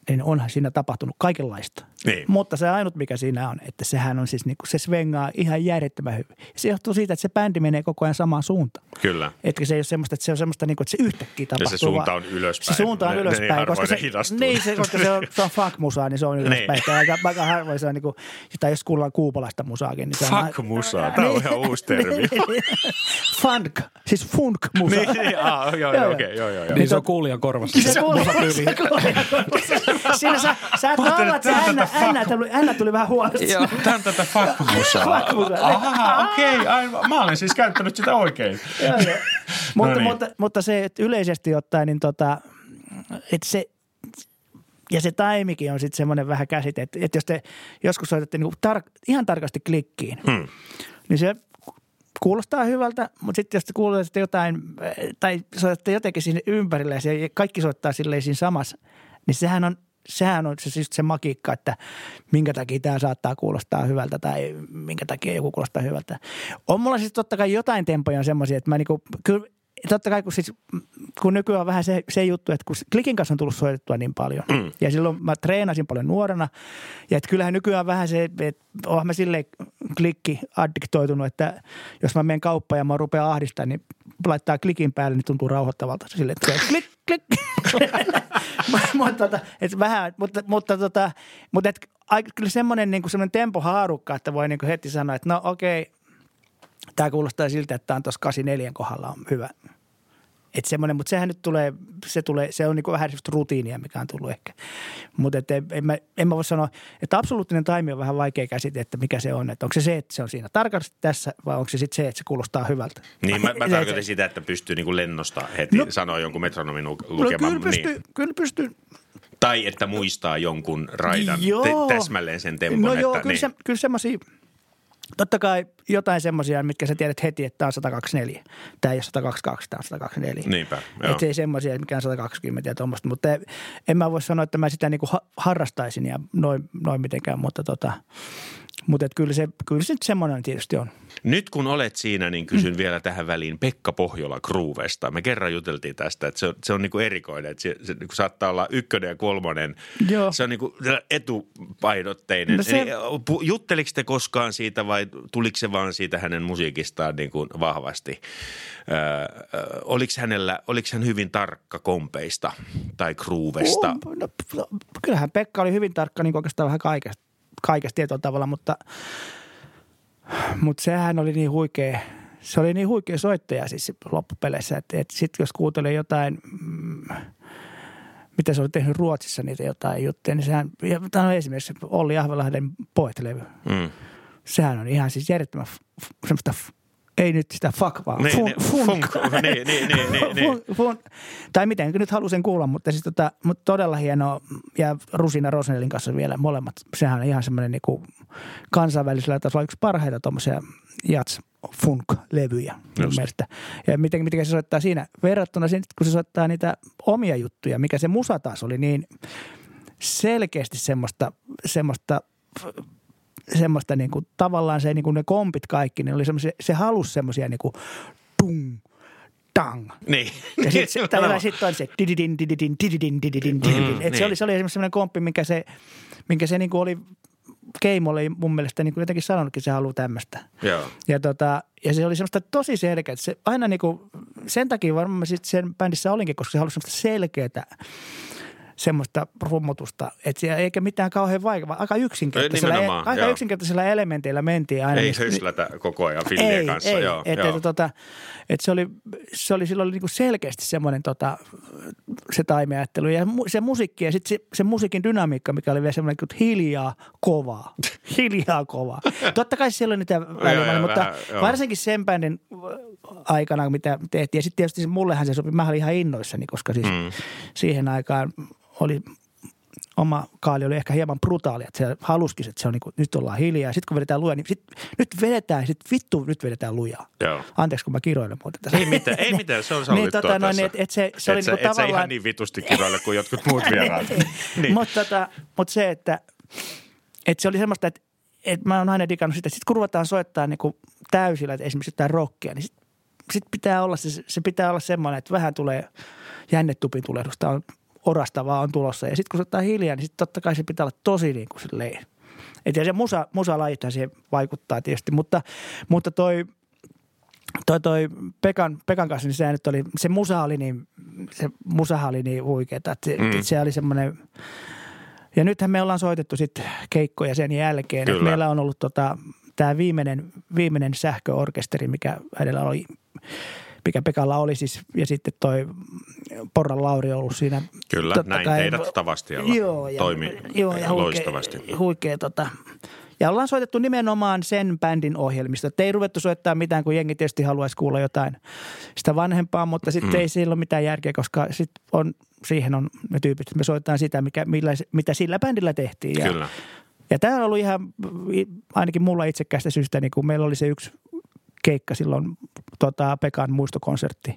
niin onhan siinä tapahtunut kaikenlaista. Niin. Mutta se ainut, mikä siinä on, että sehän on siis, niin kuin, se svengaa ihan järjettömän hyvin. Se johtuu siitä, että se bändi menee koko ajan samaan suuntaan. Kyllä. Että se ei ole semmoista, että se on semmoista, niin kuin, että se yhtäkkiä tapahtuu. suunta vaan- on ylöspäin. Se suunta on Ne- ne ylöspäin. niin koska harvoin se, ne hidastuu. niin, se, koska se on, se on funk-musaa, niin se on ylöspäin. Niin. Niin. Aika, aika harvoin se on niin kuin, tai jos kuullaan kuupalaista musaakin. Niin se on, Fuck musaa. Tämä on ihan uusi termi. Funk, siis funk-musa. niin, niin, aa, joo, joo, okei, joo, joo, joo. Niin se on kuulijan korvassa. Se se kuuluu. Siinä sä, sä et Mä ännä, tuli, ännä tuli vähän huonosti. Joo, tämä on tätä fuck-musaa. Fuck-musaa. Aha, okei. Okay. Mä olen siis käyttänyt sitä oikein. Joo, joo. mutta, niin. mutta, mutta se, että yleisesti ottaen, niin tota, että se, ja se taimikin on sitten semmoinen vähän käsite, että, että jos te joskus soitatte niin tar- ihan tarkasti klikkiin, Hmm. niin se kuulostaa hyvältä, mutta sitten jos te kuulette jotain, tai soitatte jotenkin sinne ympärille ja se- kaikki soittaa silleen siinä samassa, niin sehän on sehän on se, siis se magiikka, että minkä takia tämä saattaa kuulostaa hyvältä tai minkä takia joku kuulostaa hyvältä. On mulla siis totta kai jotain tempoja on semmoisia, että mä niinku, kyllä totta kai kun, siis, kun nykyään on vähän se, se juttu, että kun klikin kanssa on tullut soitettua niin paljon mm. ja silloin mä treenasin paljon nuorena ja että kyllähän nykyään vähän se, että oonhan mä silleen klikki addiktoitunut, että jos mä menen kauppaan ja mä rupean ahdistaa, niin laittaa klikin päälle, niin tuntuu rauhoittavalta. Silleen, että klik, klik. mutta, tota, et vähän, mutta, mutta, tota, mutta et, kyllä semmoinen, niin semmoinen tempohaarukka, että voi niin heti sanoa, että no okei, okay, Tämä kuulostaa siltä, että tämä on tuossa 84 kohdalla on hyvä. Et semmoinen, mutta sehän nyt tulee, se, tulee, se on niin vähän sellaista rutiinia, mikä on tullut ehkä. Mutta en, en, mä, en mä voi sanoa, että absoluuttinen taimi on vähän vaikea käsite, että mikä se on. Että onko se se, että se on siinä tarkasti tässä vai onko se sitten se, että se kuulostaa hyvältä? Niin, mä, mä tarkoitan sitä, että pystyy niin kuin lennosta heti no, sanoa jonkun metronomin lukemaan. No, kyllä pystyy, niin. kyllä pystyy. Tai että muistaa jonkun raidan te, täsmälleen sen tempon. No joo, että, kyllä, niin. se, kyllä semmoisia – Totta kai jotain semmoisia, mitkä sä tiedät heti, että tämä on 124. Tämä ei ole 122, tämä on 124. Niinpä, joo. Että ei semmoisia, mikä on 120 ja tuommoista. Mutta en mä voi sanoa, että mä sitä niinku harrastaisin ja noin, noin mitenkään, mutta tota, mutta kyllä se, kyllä se semmoinen tietysti on. Nyt kun olet siinä, niin kysyn mm. vielä tähän väliin Pekka Pohjola Kruuvesta. Me kerran juteltiin tästä, että se on, se on niin kuin erikoinen, että se, se niin kuin saattaa olla ykkönen ja kolmonen. Joo. Se on niin kuin etupainotteinen. No se... Eli, jutteliko te koskaan siitä vai tuliko se vaan siitä hänen musiikistaan niin kuin vahvasti? Öö, oliko, hänellä, oliko hän hyvin tarkka kompeista tai Kruuvesta? Oh, no, no, kyllähän Pekka oli hyvin tarkka niin oikeastaan vähän kaikesta kaikesta tietyllä tavalla, mutta, mutta sehän oli niin huikea, se oli niin huikea soittaja siis loppupeleissä, että, että sitten jos kuuntelee jotain, mm, mitä se oli tehnyt Ruotsissa niitä jotain juttuja, niin sehän, tämä on esimerkiksi Olli Ahvelahden poetlevy. Mm. Sehän on ihan siis järjettömän semmoista ei nyt sitä fuck vaan, niin, fun, niin, fun, fun, niin, niin, niin, niin, niin. Fun, fun, tai miten nyt halusin kuulla, mutta siis tota, mutta todella hienoa ja Rusina Rosnellin kanssa vielä molemmat. Sehän on ihan semmoinen niin kansainvälisellä tasolla yksi parhaita tuommoisia jats funk-levyjä mielestä. Ja miten, miten se soittaa siinä verrattuna siihen, kun se soittaa niitä omia juttuja, mikä se musa taas oli niin selkeästi semmoista, semmoista semmoista niin kuin, tavallaan se, niin kuin ne kompit kaikki, niin oli semmoisia, se halusi semmoisia niin kuin tung, tang. Niin. Ja sitten sit on se dididin, dididin, dididin, dididin, dididin. Mm, niin. se oli, se oli semmoinen komppi, minkä se, minkä se niin kuin oli Keimo oli mun mielestä niin kuin jotenkin sanonutkin, se haluaa tämmöistä. Joo. Ja, tota, ja se oli semmoista tosi selkeää. Se aina niin kuin, sen takia varmaan sitten sen bändissä olinkin, koska se halusi semmoista selkeää semmoista rummutusta. Et siellä, eikä mitään kauhean vaikeaa, aika yksinkertaisilla, ei, aika joo. yksinkertaisilla elementeillä mentiin aina. Ei höslätä koko ajan filmien kanssa. Ei, joo, et, joo. Et, tota, et se oli, se oli silloin niinku selkeästi semmoinen tota, se taimiajattelu ja se musiikki ja sitten se, se, musiikin dynamiikka, mikä oli vielä semmoinen kuin hiljaa kovaa. hiljaa kovaa. Totta kai siellä oli niitä väliä, mutta vähän, varsinkin sen bändin aikana, mitä tehtiin. Ja sitten tietysti mullehan se sopi, mä olin ihan innoissani, koska siis mm. siihen aikaan oli oma kaali oli ehkä hieman brutaali, että se halusikin, että se on niin kuin, nyt ollaan hiljaa. Sitten kun vedetään lujaa, niin sit, nyt vedetään, sit vittu, nyt vedetään lujaa. Joo. Anteeksi, kun mä kiroilen muuten tässä. Ei mitään, ei mitään, se on sallittua niin, tota, no, niin, et, et se, se et oli sä, niin kuin et tavallaan... ihan niin vitusti kiroile kuin jotkut muut vieraat. niin. Mutta tota, mut se, että, että se oli semmoista, että, että mä oon aina digannut sitä, että sitten kun ruvetaan soittaa niin kuin täysillä, että esimerkiksi jotain rockia, niin sitten sit pitää olla se, se pitää olla semmoinen, että vähän tulee jännetupin tulehdusta, on orastavaa on tulossa. Ja sitten kun se ottaa hiljaa, niin sitten totta kai se pitää olla tosi niin kuin silleen. Et ja se musa, musalajithan siihen vaikuttaa tietysti, mutta, mutta toi, toi, toi Pekan, Pekan kanssa, niin se nyt oli, se musa oli niin, se musa oli niin huikeeta, että se, mm. se oli semmoinen, ja nythän me ollaan soitettu sitten keikkoja sen jälkeen. Kyllä. Meillä on ollut tota, tämä viimeinen, viimeinen sähköorkesteri, mikä hänellä oli mikä Pekalla oli siis, ja sitten toi Porran Lauri on ollut siinä. Kyllä, Totta näin kai, teidät Tavastialla joo, ja, toimi joo, ja huikea, loistavasti. Huikea, tota, ja ollaan soitettu nimenomaan sen bändin ohjelmista. Että ei ruvettu soittaa mitään, kun jengi tietysti haluaisi kuulla jotain sitä vanhempaa, mutta sitten mm. ei sillä ole mitään järkeä, koska sit on, siihen on ne tyypit. Me soitetaan sitä, mikä, millä, mitä sillä bändillä tehtiin. Ja, Kyllä. Ja tämä on ollut ihan, ainakin mulla itsekästä syystä, niin kun meillä oli se yksi keikka silloin tota, Pekan muistokonsertti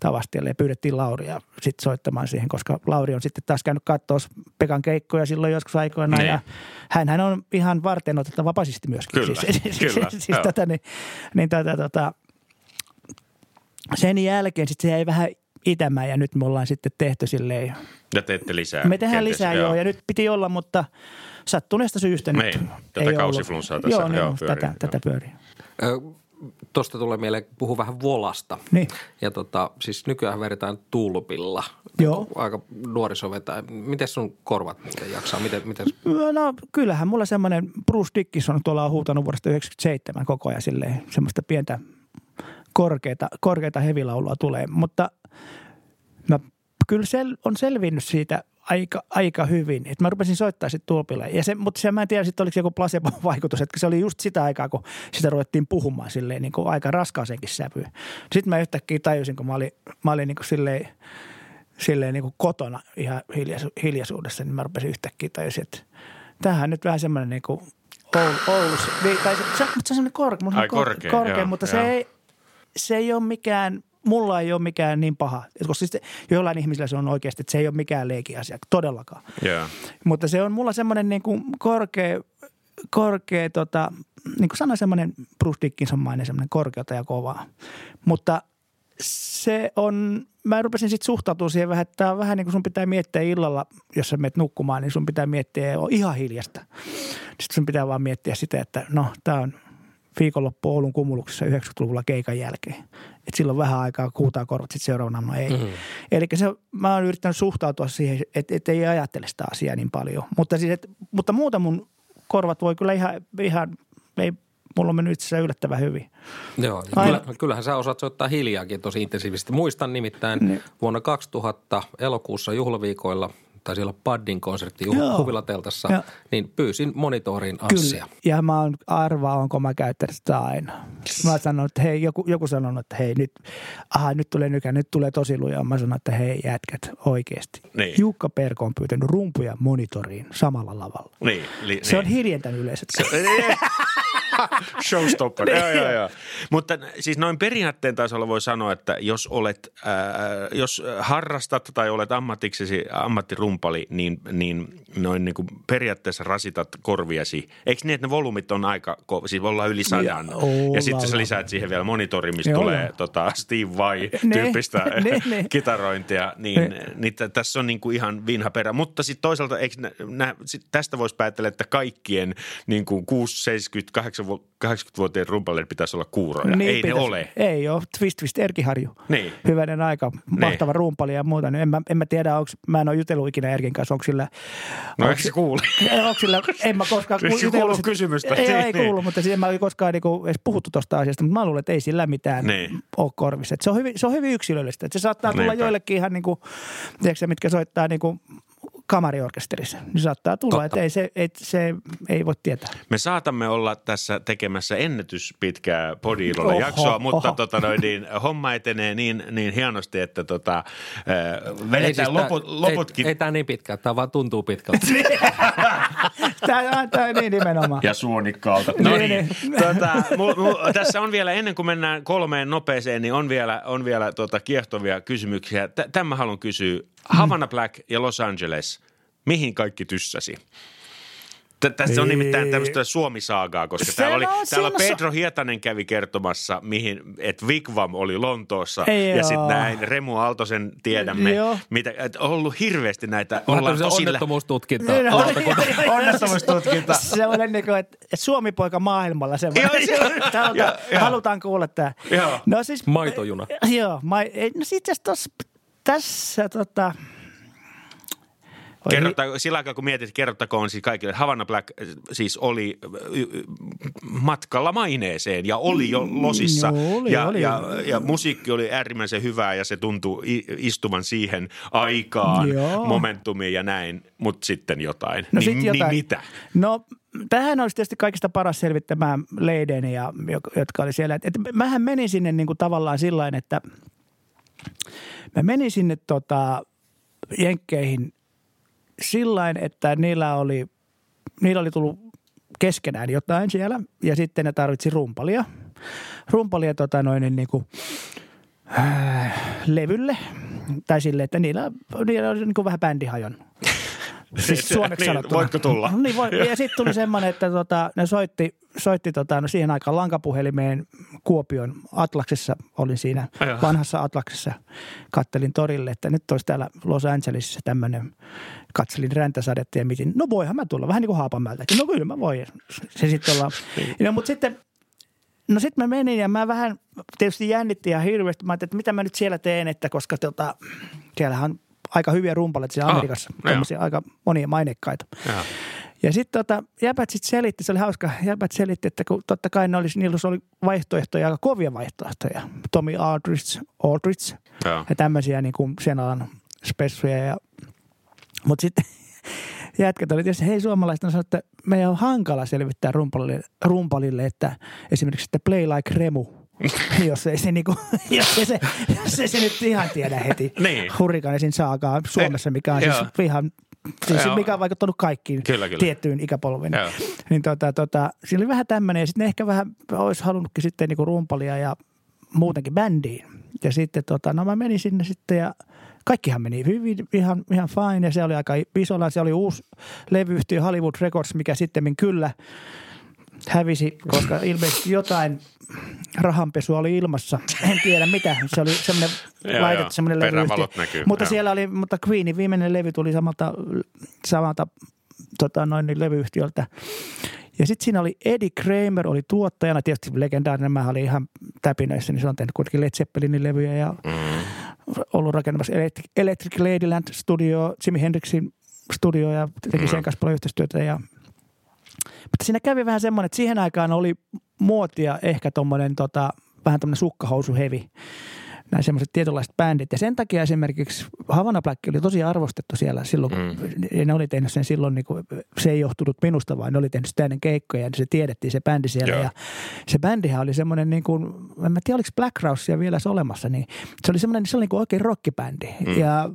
Tavastialle ja pyydettiin Lauria sitten soittamaan siihen, koska Lauri on sitten taas käynyt katsoa Pekan keikkoja silloin joskus aikoina Niin. ja hän on ihan varten otettava basisti myöskin. Kyllä, siis, siis, kyllä, siis, joo. tota, niin, niin tota, tota, sen jälkeen sitten se jäi vähän itämään ja nyt me ollaan sitten tehty silleen. Ja teette lisää. Me tehdään kenties, lisää joo. ja nyt piti olla, mutta sattuneesta syystä nyt Niin, tätä ei kausiflunssaa ollut. tässä, Joo, niin, joo, joo pyörii, tätä, joo. tätä pyörii. Tuosta tulee mieleen, puhu vähän volasta. Niin. Ja tota, siis nykyään vedetään tulpilla. Joo. Aika nuoriso vetää. Miten sun korvat muuten jaksaa? Miten, miten... No kyllähän mulla semmoinen Bruce Dickinson tuolla on huutanut vuodesta 97 koko ajan silleen, semmoista pientä korkeita, korkeita hevilaulua tulee. Mutta mä kyllä sel, on selvinnyt siitä aika, aika hyvin. Et mä rupesin soittaa sitten tulpille. Ja se, mutta se mä en tiedä sitten oliko se joku placebo-vaikutus, että se oli just sitä aikaa, kun sitä ruvettiin puhumaan silleen niin kuin aika raskaaseenkin sävyyn. Sitten mä yhtäkkiä tajusin, kun mä olin, mä olin niin kuin silleen, silleen niin kuin kotona ihan hiljaisu, hiljaisuudessa, niin mä rupesin yhtäkkiä tajusin, että tämähän on nyt vähän semmoinen niin kuin Oul- Oulussa. Tai se, se, mutta se on semmoinen korkea, on Ai, kor- korkea, korkea joo, mutta joo. se ei, se ei ole mikään, mulla ei ole mikään niin paha. Et Koska siis joillain ihmisillä se on oikeasti, että se ei ole mikään leikin asia, todellakaan. Joo. Mutta se on mulla semmoinen niin kuin korkea, korkea tota, niin kuin sanoin semmoinen Bruce Dickinson-mainen semmoinen korkeata ja kovaa. Mutta se on, mä rupesin sitten suhtautumaan siihen vähän, että on vähän niin kuin sun pitää miettiä illalla, jos sä menet nukkumaan, niin sun pitää miettiä on ihan hiljasta. Sitten sun pitää vaan miettiä sitä, että no tämä on viikonloppu Oulun kumuluksessa 90-luvulla keikan jälkeen. Että silloin vähän aikaa kuutaa korvat, sitten seuraavana no ei. Mm-hmm. Eli se, mä oon yrittänyt suhtautua siihen, että et ei ajattele sitä asiaa niin paljon. Mutta, siis, et, mutta muuta mun korvat voi kyllä ihan, ihan ei, mulla on mennyt itse asiassa yllättävän hyvin. Joo, ja Aina. kyllä, kyllähän sä osaat soittaa hiljaakin tosi intensiivisesti. Muistan nimittäin Niin. vuonna 2000 elokuussa juhlaviikoilla taisi olla Paddin konsertti Joo. Huvilateltassa, Joo. niin pyysin monitoriin Anssia. Kyllä. Ja mä oon arvaa, onko mä käyttänyt sitä aina. Mä sanon, että hei, joku, joku sanonut, että hei nyt, aha, nyt tulee nykä, nyt tulee tosi lujaa. Mä sanon, että hei jätkät, oikeesti. Niin. Jukka Perko on pyytänyt rumpuja monitoriin samalla lavalla. Niin, li, Se on niin. hiljentänyt yleisöt. Showstopper, joo, joo, joo. Mutta siis noin periaatteen tasolla voi sanoa, että jos olet, äh, jos harrastat tai olet ammatiksesi ammattirumpali, niin, niin noin niin kuin periaatteessa rasitat korviasi. Eikö niin, että ne volyymit on aika, ko- siis ollaan yli sadan. Ja, ollaan, sitten sä lisäät siihen vielä monitori, mistä Joo, tulee joo. tota Steve Vai Ne, tyyppistä ne, ne. kitarointia, niin, Ne. niin t- tässä on niin kuin ihan vinha perä. Mutta sitten toisaalta eikö nä, nä, sit tästä voisi päätellä, että kaikkien niin kuin 6, 70, 80-vuotiaiden rumpaleiden pitäisi olla kuuroja. Ei pitäisi. ne ole. Ei ole. Twist Twist Erkiharju. Niin. Hyvänen aika. Mahtava rumpali ja muuta. Niin En mä, en mä tiedä, onko, mä en ole jutellut ikinä Erkin kanssa, onko sillä... No eikö se kuule? Onko sillä, en mä koskaan Eikö se kuulu kysymystä? Ei, Niin, ei niin. kuulu, mutta siis en mä koskaan niinku edes puhuttu tuosta asiasta, mutta mä luulen, että ei sillä mitään Niin. ole korvissa. Et se, on hyvin, se on hyvin yksilöllistä. Et se saattaa tulla Niinpä. joillekin ihan niinku, tiedätkö, sä, mitkä soittaa niinku kamariorkesterissa. Niin saattaa tulla, Totta. että ei se, ei, se ei voi tietää. Me saatamme olla tässä tekemässä ennätyspitkää podiilolle Oho, jaksoa, mutta oho. tota noin, niin, homma etenee niin, niin hienosti, että tota, äh, Ei, vedetään siis loput, tää, loputkin. Ei, ei tämä niin pitkä, tämä vaan tuntuu pitkältä. Tämä, tämä niin nimenomaan. ja suonikkaalta. No Niin, niin. niin. Tota, mu, mu, tässä on vielä, ennen kuin mennään kolmeen nopeeseen, niin on vielä, on vielä tota, kiehtovia kysymyksiä. Tä- Tämän mä haluan kysyä. Havana Black ja Los Angeles, mihin kaikki tyssäsi? Tä- Tässä on nimittäin tämmöistä suomisaagaa, koska Se täällä, oli, on täällä Pedro Hietanen kävi kertomassa, mihin, että Wigwam oli Lontoossa Ei ja sitten näin Remu Aaltosen tiedämme, Joo. mitä, että on ollut hirveästi näitä, Ollaan ollaan tosi onnettomuustutkinta. Niin, no, onnettomuustutkinta. Semmoinen niin kuin, että että Suomi-poika maailmalla semmoinen. Joo, se- halutaan, joo, joo. halutaan kuulla tämä. Joo. No siis, Maitojuna. Joo, ma, ei, no sit tossa, tässä tota... Oi, Kerrottaako, sillä aikaa kun mietit, kerrottakoon siis kaikille, että Havana Black äh, siis oli y- matkalla maineeseen ja oli jo losissa. Mm, Joo, oli, ja, oli. Ja, ja musiikki oli äärimmäisen hyvää ja se tuntui istuvan siihen aikaan, Joo. momentumiin ja näin, mutta sitten jotain. No niin, sit jotain. niin mitä? No tähän olisi tietysti kaikista paras selvittämään Leiden, ja, jotka oli siellä. Et, et mähän menin sinne niin kuin tavallaan sillä että mä menin sinne tota, Jenkkeihin sillä että niillä oli, niillä oli tullut keskenään jotain siellä ja sitten ne tarvitsi rumpalia. rumpalia tota noin, niin, kuin, äh, levylle. Tai silleen, että niillä, niillä oli niin kuin vähän bändi hajonnut. Siis suomeksi niin, sanottuna. voitko tulla? Niin voi, ja sitten tuli semmoinen, että tota, ne soitti, soitti tota, no siihen aikaan lankapuhelimeen Kuopion Atlaksessa. Olin siinä Joo. vanhassa Atlaksessa. Kattelin torille, että nyt olisi täällä Los Angelesissa tämmöinen. Katselin räntäsadetta ja mietin, no voihan mä tulla. Vähän niin kuin Haapamäeltäkin. No kyllä mä voin. Se sitten ollaan. No, mutta sitten No sitten mä menin ja mä vähän tietysti jännitti ja hirveästi. Mä ajattelin, että mitä mä nyt siellä teen, että koska tota, siellähän on aika hyviä rumpaleita siellä Ah, Amerikassa. Tämmöisiä aika monia mainekkaita. Ja sitten tota, jäbät sitten selitti, se oli hauska, jäbät selitti, että kun totta kai ne olisi, niillä oli vaihtoehtoja, aika kovia vaihtoehtoja. Tommy Aldrich, Aldrich Joo. ja tämmöisiä niin kuin sen alan spessuja. Ja, mutta sitten jätkät oli tietysti, hei suomalaiset, on sanonut, että meidän on hankala selvittää rumpalille, rumpalille että esimerkiksi että play like Remu, jos ei se, niinku, jos ei se, jos ei se nyt ihan tiedä heti Niin. hurrikaanisin saakaa Suomessa, mikä on siis ihan, siis Joo. mikä on vaikuttanut kaikkiin Kyllä, kyllä. tiettyyn ikäpolviin. Joo. Niin tota, tota, siinä oli vähän tämmöinen ja sitten ne ehkä vähän olisi halunnutkin sitten niinku rumpalia ja muutenkin bändiin. Ja sitten tota, no mä menin sinne sitten ja kaikkihan meni hyvin, ihan, ihan fine ja se oli aika isolla. Se oli uusi levyyhtiö Hollywood Records, mikä sitten kyllä hävisi, koska ilmeisesti jotain rahanpesua oli ilmassa. En tiedä mitä. Se oli semmoinen laitettu semmoinen levyyhtiö. näkyy, Mutta joo. siellä oli, mutta Queenin viimeinen levy tuli samalta, samalta tota, noin, niin levyyhtiöltä. Ja sitten siinä oli Eddie Kramer oli tuottajana, tietysti legendaarinen, mä olin ihan täpinöissä, niin se on tehnyt kuitenkin Led Zeppelinin levyjä ja Mm. ollut rakentamassa Electric, Electric Ladyland studio, Jimi Hendrixin studio ja teki sen kanssa paljon yhteistyötä. Ja, mutta siinä kävi vähän semmoinen, että siihen aikaan oli muotia ehkä tuommoinen tota, vähän tämmöinen sukkahousuhevi nämä semmoiset tietynlaiset bändit. Ja sen takia esimerkiksi Havana Black oli tosi arvostettu siellä silloin, mm. ja ne oli tehnyt sen silloin, niin kuin, se ei johtunut minusta, vaan ne oli tehnyt sitä ennen keikkoja, ja se tiedettiin se bändi siellä. Joo. Ja se bändihän oli semmoinen, niin kuin, en mä tiedä oliko Black Rousea vielä se olemassa, niin se oli semmoinen, se oli niin kuin oikein rockibändi. Mm. Ja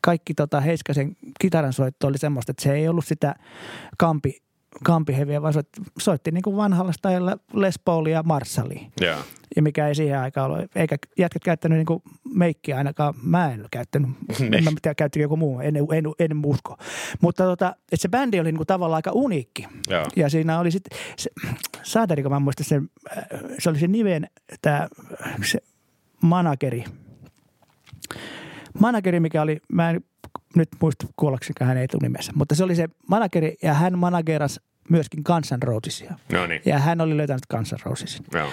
kaikki tota, Heiskasen kitaransoitto oli semmoista, että se ei ollut sitä kampi, kampiheviä, vaan soitti, soitti niin kuin vanhalla stylella Les Paulia ja Marshallia Joo. ja mikä ei siihen aikaan ollut. Eikä jätkät käyttänyt niinku meikkiä ainakaan. Mä en ole käyttänyt. Niin. en mä tiedä, käyttikö joku muu. En, en, en usko. Mutta tota, että se bändi oli niinku tavallaan aika uniikki. Joo. Ja siinä oli sitten, se, Saateriko mä muistan sen, äh, se oli se niven, tämä se manageri. Manageri, mikä oli, mä en nyt muista kuollaksika hänen etunimensä, mutta se oli se manageri ja hän manageras myöskin Guns N' Rosesia. No niin. Ja hän oli löytänyt Guns N' Rosesin. Joo.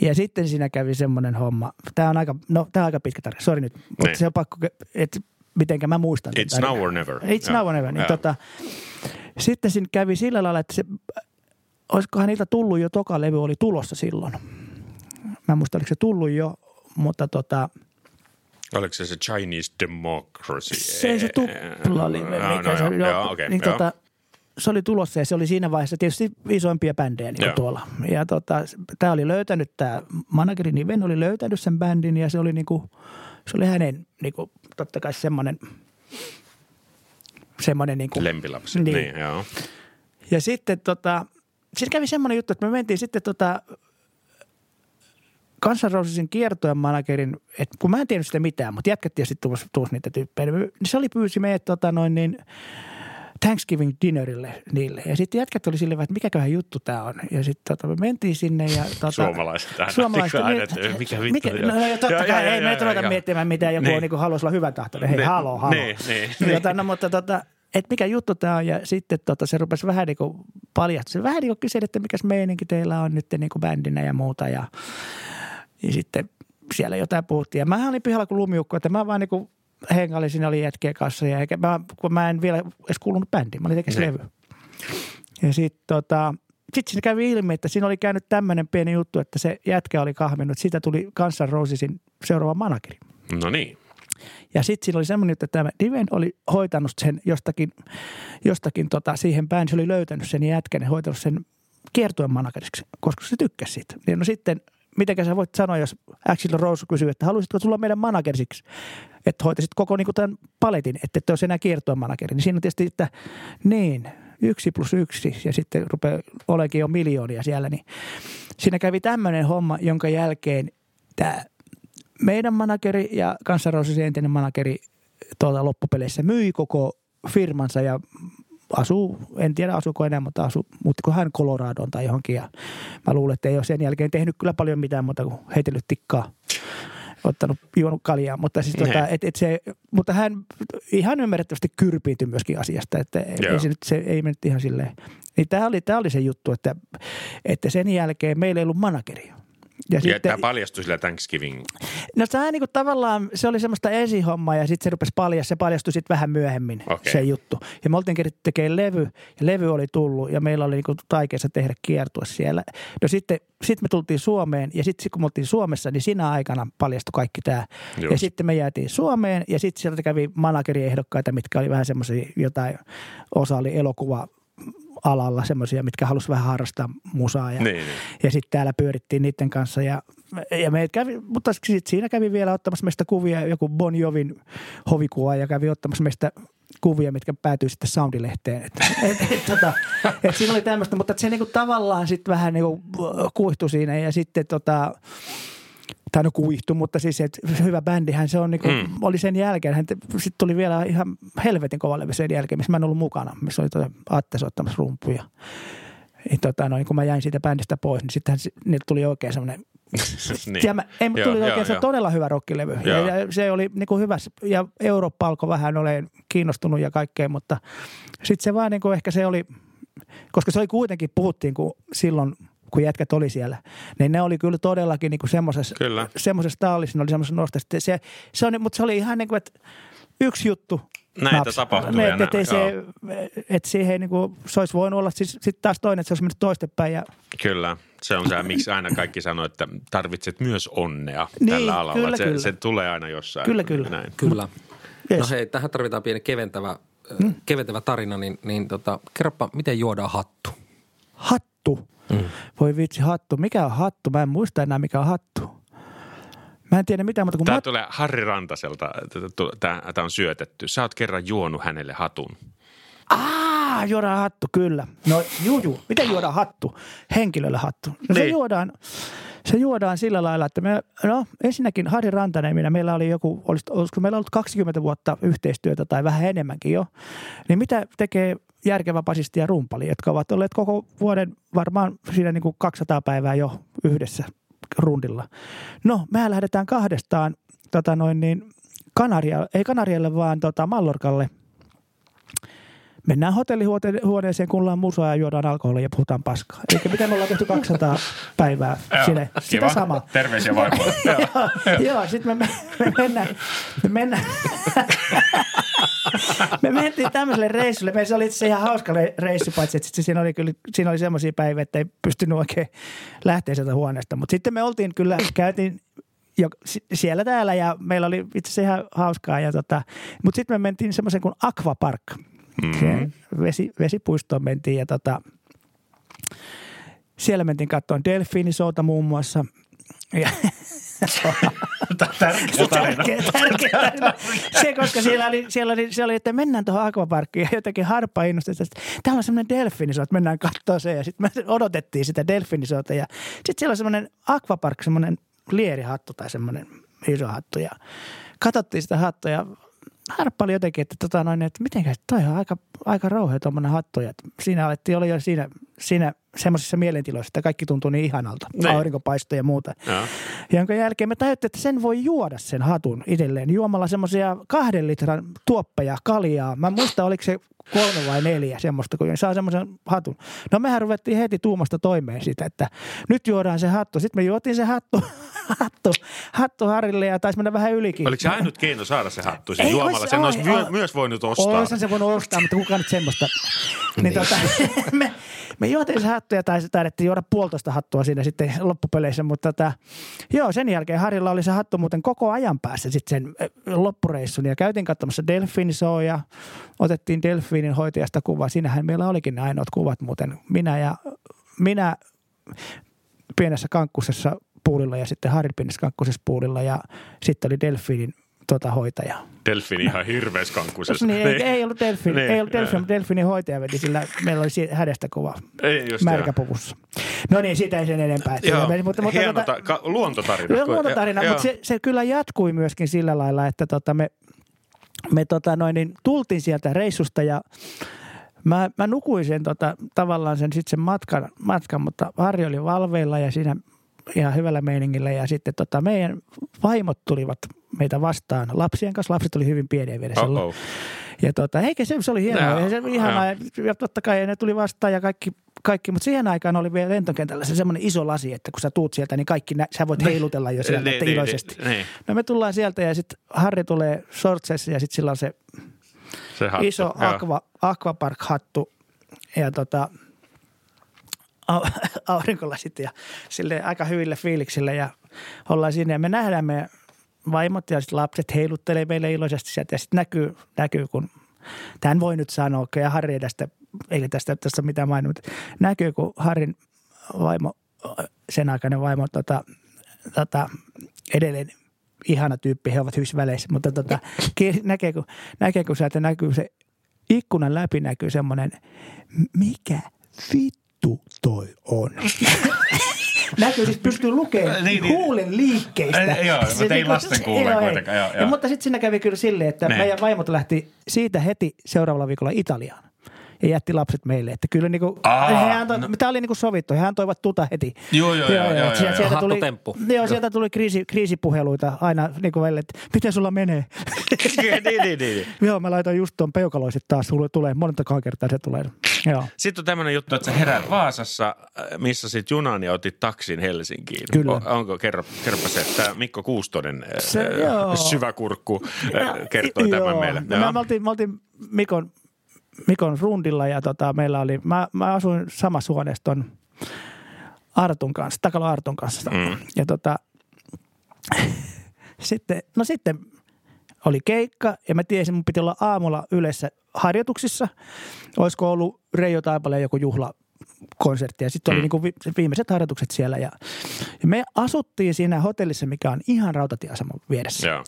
Ja sitten siinä kävi semmoinen homma. Tämä on aika, no tämä on aika pitkä tarina, sori nyt. Mutta Niin. se on pakko, että mitenkä mä muistan. It's now or never. It's Joo. now or never. Niin Joo. tota, sitten siinä kävi sillä lailla, että se, olisikohan niiltä tullut jo, toka levy oli tulossa silloin. Mä en muista, oliko se tullut jo, mutta tota, Oliko se se Chinese Democracy? se se tuplalive, Joo, mikä no se joo, okei, niin joo. tota, se oli tulossa ja se oli siinä vaiheessa tietysti isoimpia bändejä niin kuin tuolla. Ja tota, tämä oli löytänyt, tämä manageri Niven oli löytänyt sen bändin ja se oli, niin kuin, se oli hänen niin kuin, totta kai semmoinen, semmoinen niin kuin, Lempilapsi. Niin. Niin. niin, joo. ja sitten tota, siinä kävi semmoinen juttu, että me mentiin sitten tota, Guns N' Rosesin kiertojen managerin, että kun mä en tiennyt sitä mitään, mutta jätkät tietysti tuossa tuossa niitä tyyppejä, niin se oli pyysi meidät tota, noin niin, Thanksgiving dinnerille niille. Ja sitten jätkät oli silleen, että mikäköhän juttu tämä on. Ja sitten tota, me mentiin sinne ja... Tota, Suomalaiset aina. Suomalaiset. Aina, niin- että mikä vittu. Mikä, no, no, totta Joo, kai, joo, ei joo, me ruveta miettimään, mitä joku Niin. on, niin kuin haluaisi olla hyvä tahtoinen. Hei, Niin, halo, halo. niin, niin, Niin. Tota, no, mutta tota, että mikä juttu tämä on. Ja sitten tota, se rupesi vähän niin kuin paljastua. Se vähän niin kuin kyseli, että mikäs meininki teillä on nyt niin kuin bändinä ja muuta. Ja, ja sitten siellä jotain puhuttiin. Ja mä olin pihalla kuin lumiukko, että mä vaan niin kuin hengailin, siinä oli jätkien kanssa. Ja eikä, mä, kun mä en vielä edes kuulunut bändiin, mä olin tekemässä Niin. levy. Ja sitten tota, sit siinä kävi ilmi, että siinä oli käynyt tämmöinen pieni juttu, että se jätkä oli kahminut. Siitä tuli N' Rosesin seuraava manageri. No niin. Ja sitten siinä oli semmoinen juttu, että tämä Diven oli hoitanut sen jostakin, jostakin tota, siihen päin. Se oli löytänyt sen jätkän ja hoitanut sen kiertuen manageriksi, koska se tykkäsi siitä. Niin no sitten, mitenkä sä voit sanoa, jos Axel Rose kysyy, että haluaisitko tulla meidän managersiksi, että hoitaisit koko niin tämän paletin, että et olisi enää kiertuen manageri. Niin siinä on tietysti, että niin, yksi plus yksi ja sitten rupeaa olekin jo miljoonia siellä, niin siinä kävi tämmöinen homma, jonka jälkeen tämä meidän manageri ja Kansanrousisen entinen manageri tuolta loppupeleissä myi koko firmansa ja asuu, en tiedä asuuko enää, mutta asuu, mutta hän Coloradoon tai johonkin. Ja mä luulen, että ei ole sen jälkeen tehnyt kyllä paljon mitään muuta kuin heitellyt tikkaa ottanut, juonut kaljaa, mutta, siis tota, et, et se, mutta hän ihan ymmärrettävästi kyrpiintyi myöskin asiasta, että ei se, nyt, se ei mennyt ihan silleen. Niin tämä oli, tämä oli se juttu, että, että sen jälkeen meillä ei ollut manageria. Ja, ja sitten, tämä paljastui sillä Thanksgiving. No tämä niin kuin tavallaan, se oli semmoista esihommaa ja sitten se rupesi paljastua, se paljastui sitten vähän myöhemmin okay. se juttu. Ja me oltiin keritty tekemään levy ja levy oli tullut ja meillä oli niin taikeessa tehdä kiertua siellä. No sitten sit me tultiin Suomeen ja sitten kun me oltiin Suomessa, niin siinä aikana paljastui kaikki tämä. Just. Ja sitten me jäätiin Suomeen ja sitten sieltä kävi manageriehdokkaita, mitkä oli vähän semmoisia jotain, osa oli elokuva alalla semmoisia, mitkä halusi vähän harrastaa musaa. Ja, niin, niin. ja sitten täällä pyörittiin niiden kanssa ja, ja me kävi, mutta sit siinä kävi vielä ottamassa meistä kuvia, joku Bon Jovin hovikuva ja kävi ottamassa meistä kuvia, mitkä päätyi sitten Soundilehteen. Et, et, et, tota, et siinä oli tämmöistä, mutta se niinku tavallaan sitten vähän niinku kuihtui siinä ja sitten tota, tai no kuihtu, mutta siis että hyvä bändihän se on, niin kuin, mm. oli sen jälkeen. Sitten tuli vielä ihan helvetin kova levy sen jälkeen, missä mä en ollut mukana, missä oli tuota Atte soittamassa rumpuja. Ja tota, no, niin kun mä jäin siitä bändistä pois, niin sitten niiltä tuli oikein semmoinen niin. mä, ei, joo, tuli joo, oikein joo. se todella hyvä rockilevy. Ja, ja, se oli niin kuin hyvä. Ja Eurooppa alkoi vähän olen kiinnostunut ja kaikkea, mutta sitten se vaan niin kuin ehkä se oli, koska se oli kuitenkin, puhuttiin kun silloin – kun jätkät oli siellä, niin ne oli kyllä todellakin niin semmoisessa, semmoisessa tallissa, ne oli semmoisessa nostessa. Se, se on, mutta se oli ihan niin kuin, että yksi juttu Näitä naps, tapahtuu. Ne, et, et, se, että siihen niin kuin, se olisi voinut olla siis, sitten taas toinen, että se olisi mennyt toistepäin. Ja... Kyllä, se on se, miksi aina kaikki sanoo, että tarvitset myös onnea niin, tällä alalla. Kyllä, se, kyllä. se tulee aina jossain. Kyllä, kyllä. Näin. Kyllä. Yes. No hei, tähän tarvitaan pieni keventävä, hmm? keventävä tarina, niin, niin tota, kerropa, miten juodaan hattu? Hattu? Mm. Voi vitsi, hattu. Mikä on hattu? Mä en muista enää, mikä on hattu. Mä en tiedä mitään, mutta kun Tämä mä... tulee Harri Rantaselta, tämä on syötetty. Sä oot kerran juonut hänelle hatun. Aa, juodaan hattu, kyllä. No juu. Miten juodaan hattu? Henkilölle hattu. No niin. se juodaan, se juodaan sillä lailla, että me, no ensinnäkin Harri Rantanen, minä, meillä oli joku, olisiko meillä ollut 20 vuotta yhteistyötä tai vähän enemmänkin jo, niin mitä tekee järkevä basisti ja rumpali, jotka ovat olleet koko vuoden varmaan siinä niin kuin 200 päivää jo yhdessä rundilla. No, me lähdetään kahdestaan tota noin niin, Kanaria, ei Kanarialle, vaan tota Mallorkalle – mennään hotellihuoneeseen, kuullaan musaa ja juodaan alkoholia ja puhutaan paskaa. Eli mitä me ollaan tehty 200 päivää sinne. Sitä sama. Terveisiä vaimoille. joo, sitten me, me, mennään, me mennään. me mentiin tämmöiselle reissulle. Me se oli itse ihan hauska reissu, paitsi että siinä oli, kyllä, siinä oli semmoisia päiviä, että ei pystynyt oikein lähteä sieltä huoneesta. Mutta sitten me oltiin kyllä, käytiin jo, siellä täällä ja meillä oli itse asiassa ihan hauskaa. Ja tota, mutta sitten me mentiin semmoisen kuin Aquapark – Mm-hmm. Vesi, vesipuistoon mentiin ja tota, siellä mentiin katsomaan delfiinisouta muun muassa. Ja, tärkeä tarina. Tärkeä, tärkeä tarina. Se, koska siellä oli, siellä oli, siellä oli että mennään tuohon akvaparkkiin ja jotenkin harppa innosti, että täällä on semmoinen delfiinisouta, että mennään katsoa se. Ja sitten me odotettiin sitä delfiinisouta ja sitten siellä on semmoinen akvapark, semmoinen lierihattu tai semmoinen iso hattu ja katsottiin sitä hattua ja harppa oli jotenkin, että, tota noin, että mitenkä, toi on aika, aika rauhea tuommoinen hattu. Ja siinä alettiin olla jo siinä, siinä semmoisissa mielentiloissa, että kaikki tuntuu niin ihanalta. Niin. Aurinkopaisto ja muuta. Ja. Jonka jälkeen me tajuttiin, että sen voi juoda sen hatun itselleen juomalla semmoisia kahden litran tuoppeja kaljaa. Mä muista, oliko se kolme vai neljä semmoista, kun saa semmoisen hatun. No mehän ruvettiin heti tuumasta toimeen sitä, että nyt juodaan se hattu. Sitten me juotiin se hattu, hattu, hattu Harille ja taisi mennä vähän ylikin. Oliko se ainut keino saada se hattu siis juomalla? Sen olisi myö, myös voinut ostaa. Olisihan se voinut ostaa, mutta kukaan nyt semmoista. niin, niin. Tota, me, me juotiin se hattu ja taidettiin juoda puolitoista hattua siinä sitten loppupeleissä, mutta tota, joo, sen jälkeen Harilla oli se hattu muuten koko ajan päässä sitten sen loppureissun ja käytiin katsomassa Delfin ja otettiin Delfinin hoitajasta kuva. Siinähän meillä olikin ne ainoat kuvat muuten. Minä ja minä pienessä kankkusessa puulilla ja sitten Harri pienessä kankkusessa puulilla ja sitten oli Delfinin tota, hoitaja. Delfin ihan hirveäs kankkusessa. Niin, ei, ei ollut delfin, Niin, ei ollut delfin, joo. mutta delfinin hoitaja veti sillä, meillä oli hänestä kuva Ei just märkäpuvussa. No niin, siitä ei sen enempää. Joo, Mutta, mutta, mutta, hieno tota- ta- luontotarina. Luontotarina, Joo. mutta se, se kyllä jatkui myöskin sillä lailla, että tota me, me tota noin, niin tultiin sieltä reissusta ja mä, mä nukuin sen tota, tavallaan sen, sit sen matkan, matkan, mutta Harri oli valveilla ja siinä ihan hyvällä meiningillä ja sitten tota, meidän vaimot tulivat meitä vastaan lapsien kanssa. Lapset oli hyvin pieniä vielä silloin. Ja tota, eikä se, se oli hienoa. Ja se ihanaa. Ja, ja totta kai ne tuli vastaan ja kaikki, kaikki. mutta siihen aikaan oli vielä lentokentällä se semmoinen iso lasi, että kun sä tuut sieltä, niin kaikki nä- sä voit heilutella jo sieltä, Niin, niin, iloisesti. niin, niin. No me tullaan sieltä ja sitten Harri tulee shortsessa ja sitten sillä on se Se hattu. iso aqua, aquapark-hattu ja tota, au- aurinkolasit ja sille aika hyville fiiliksille ja ollaan siinä ja me nähdään meidän vaimot ja sitten lapset heiluttelee meille iloisesti sieltä ja sitten näkyy, näkyy, kun tämän voi nyt sanoa, ja Harri tästä, eikä tästä tässä ole mitään mainita, mutta näkyy, kun Harrin vaimo, sen aikainen vaimo tota, tota, edelleen ihana tyyppi, he ovat hyvissä väleissä, mutta tota, näkee, kun, näkee, kun sieltä näkyy se ikkunan läpi näkyy semmoinen, mikä vittu toi on? näkyy siis pystyy lukemaan Niin, niin. huulen liikkeistä. Ei, joo, mutta ei niinku- lasten kuuleen joo, kuitenkaan, joo, Ja, joo. mutta sitten siinä kävi kyllä silleen, että Ne. meidän vaimot lähti siitä heti seuraavalla viikolla Italiaan. Ja jätti lapset meille. Että kyllä niinku, Aa, he antoi, no. tämä oli niinku sovittu. He antoivat tuta heti. Joo, joo, joo, joo, joo, Sieltä, joo. sieltä tuli, Hattutemppu. joo, sieltä tuli kriisi, kriisipuheluita aina niinku välillä, että miten sulla menee? niin, niin, niin. joo, mä laitoin just tuon peukaloiset taas. Sulle tulee monta kertaa se tulee. Joo. Sitten on tämmöinen juttu, että sä heräät Vaasassa, äh, missä sit junan ja otit taksin Helsinkiin. Kyllä. O, onko, kerro, kerropa se, että Mikko Kuustonen, äh, Se, joo. syväkurkku, äh, kertoi Joo. tämän meille. No, me, oltiin, me oltiin Mikon, Mikon rundilla ja tota, meillä oli, mä, mä asuin samassa huoneessa ton Artun kanssa, Takalo Artun kanssa. Mm. Ja tota, sitten, no sitten oli keikka ja mä tiesin, mun piti olla aamulla yleensä harjoituksissa. Olisiko ollut Reijo Taipaleen joku juhla konsertti ja sitten oli Mm. niinku vi- viimeiset harjoitukset siellä ja, ja me asuttiin siinä hotellissa, mikä on ihan rautatieaseman vieressä. Joo.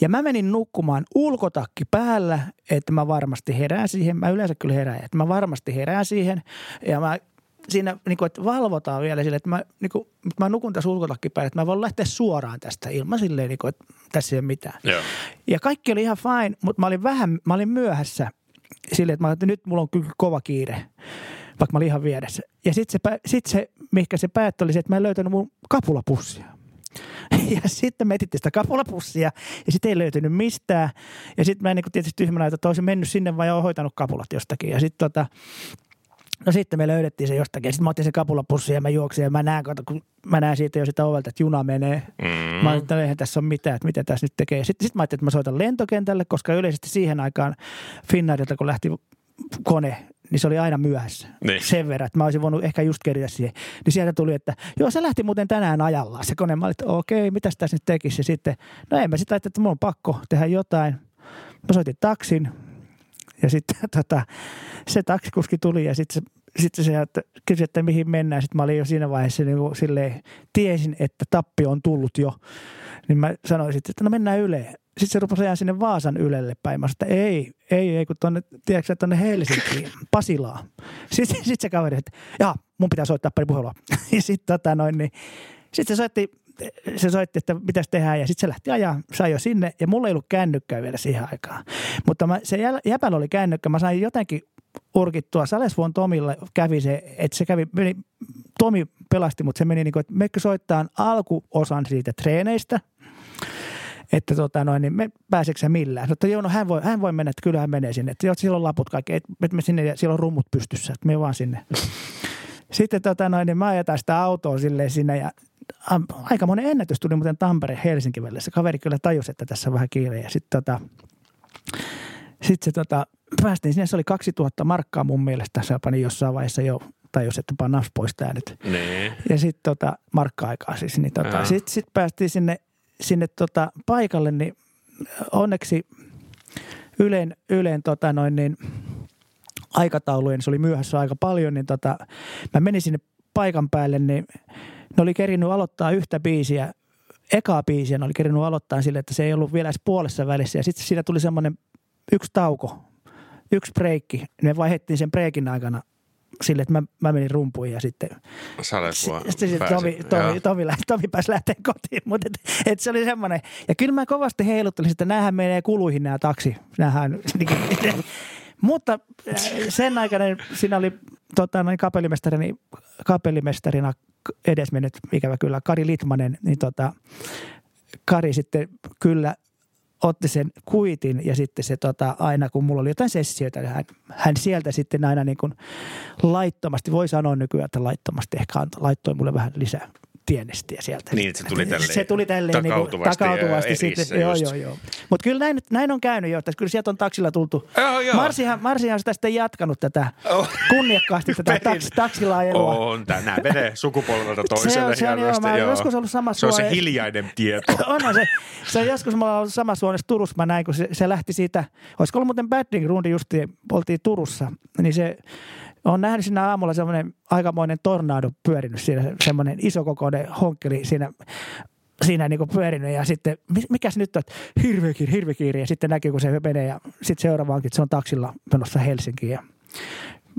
Ja mä menin nukkumaan ulkotakki päällä, että mä varmasti herään siihen. Mä yleensä kyllä herään, että mä varmasti herään siihen. Ja mä siinä, niin kuin, että valvotaan vielä sille, että mä, niin kuin, mä nukun tässä ulkotakki päällä, että mä voin lähteä suoraan tästä ilman silleen, niin kuin, että tässä ei ole mitään. Joo. Ja kaikki oli ihan fine, mutta mä olin vähän, mä olin myöhässä silleen, että, mä, että nyt mulla on kyllä kova kiire, vaikka mä olin ihan vieressä. Ja sitten se, sit se, mihinkä se päättyi, oli se, että mä en löytänyt mun kapulapussia. Ja sitten me etittiin sitä kapulapussia ja sitten ei löytynyt mistään. Ja sitten mä en niin tietysti tyhmänä, että olisin mennyt sinne vai olen hoitanut kapulat jostakin. Ja sitten tota, No sitten me löydettiin se jostakin. Sitten mä otin se kapulapussi ja mä juoksin ja mä näen, kato, kun mä näen siitä jo sitä ovelta, että juna menee. Mm. Mä ajattelin, että no eihän tässä ole mitään, että mitä tässä nyt tekee. Sitten, sitten mä ajattelin, että mä soitan lentokentälle, koska yleisesti siihen aikaan Finnairilta, kun lähti kone, niin se oli aina myöhässä. Niin. Sen verran, että mä olisin voinut ehkä just keritä siihen. Niin sieltä tuli, että joo, se lähti muuten tänään ajallaan se kone. Mä olin, että okei, mitäs tässä nyt tekisi? Ja sitten, no en mä sitä että mulla on pakko tehdä jotain. Mä soitin taksin ja sitten tota, se taksikuski tuli ja sitten se sitten se että kysyi, että mihin mennään. Sitten mä olin jo siinä vaiheessa niin kuin silleen, tiesin, että tappi on tullut jo. Niin mä sanoin sitten, että no mennään Yleen. Sitten se rupesi ajaa sinne Vaasan Ylelle päin. Mä sanoin, että ei, ei, ei, kun tuonne, tiedätkö, tuonne Helsinkiin, Pasilaan. Sitten, sitten se kaveri, että jaa, mun pitää soittaa pari puhelua. Ja sitten tota noin, niin, sitten se soitti, se soitti, että mitäs tehdään ja sitten se lähti ajaa, sai jo sinne ja mulla ei ollut kännykkää vielä siihen aikaan. Mutta mä, se jäpällä oli kännykkä, mä sain jotenkin urkittua. Salesvuon Tomille kävi se, että se kävi, meni, Tomi pelasti, mutta se meni niin kuin, että meikö soittaa alkuosan siitä treeneistä, että tota noin, niin me pääseekö sä millään? Mutta joo, no hän voi, hän voi mennä, että kyllä hän menee sinne. Että joo, siellä on laput kaikki, että et me sinne siellä on rummut pystyssä, että me vaan sinne. Sitten tota noin, niin mä ajetaan sitä autoa silleen sinne ja aika monen ennätys tuli muuten Tampere-Helsinki välillä. Se kaveri kyllä tajusi, että tässä on vähän kiire. Ja sitten tota, sit se tota, päästiin sinne, se oli 2000 markkaa mun mielestä. Se pani jossain vaiheessa jo tajus, että pannas pois tää nyt. Niin. Ja sitten tota, markka-aikaa siis. Niin tota, sitten sit päästiin sinne, sinne tota, paikalle, niin onneksi Yleen, Yleen tota noin niin, aikataulujen, se oli myöhässä aika paljon, niin tota, mä menin sinne paikan päälle, niin ne oli kerinyt aloittaa yhtä biisiä ekaa biisiä oli kerinyt aloittaa sille, että se ei ollut vielä edes puolessa välissä. Ja sitten siinä tuli semmoinen yksi tauko, yksi breikki. Me vaihdettiin sen breikin aikana sille, että mä, mä menin rumpuihin ja sitten... Salesua sitten sit Tomi, Tomi, Tomi, lähti, Tomi pääsi lähteä kotiin, mutta et, et se oli semmoinen. Ja kyllä mä kovasti heiluttelin, että näähän menee kuluihin nämä taksi. Nämähän, mutta äh, sen aikana siinä oli tota, noin kapellimestarina, kapellimestarina edesmennyt, ikävä kyllä, Kari Litmanen, niin tota, Kari sitten kyllä otti sen kuitin ja sitten se tota, aina kun mulla oli jotain sessioita, niin hän, hän sieltä sitten aina niin kuin laittomasti, voi sanoa nykyään, että laittomasti ehkä antoi, laittoi mulle vähän lisää tienestiä sieltä. Niin, se tuli tälleen, se tuli tälleen takautuvasti, niin kuin, takautuvasti sitten. Joo, joo, joo. Mutta kyllä näin, näin, on käynyt jo, että kyllä sieltä on taksilla tultu. Oh, joo. Marsihan, Marsihan on sitä sitten jatkanut tätä oh. kunniakkaasti tätä taks, taksilla ajelua. On, nämä menee sukupolvelta toiselle se on, se on, joo, mä joo. joskus ollut sama Se on se hiljainen tieto. Onhan se. Se on joskus mulla ollut sama suonessa Turussa, mä näin, kun se, se lähti siitä, olisiko ollut muuten Badding rundi justiin, oltiin Turussa, niin se on nähnyt siinä aamulla semmoinen aikamoinen tornado pyörinyt siinä, semmoinen isokokoinen honkkeli siinä siinä niin pyörinyt ja sitten, mikäs nyt on, hirveä kiire, hirveä kiire ja sitten näkyy, kun se menee ja sitten seuraavaankin, että se on taksilla menossa Helsinkiin ja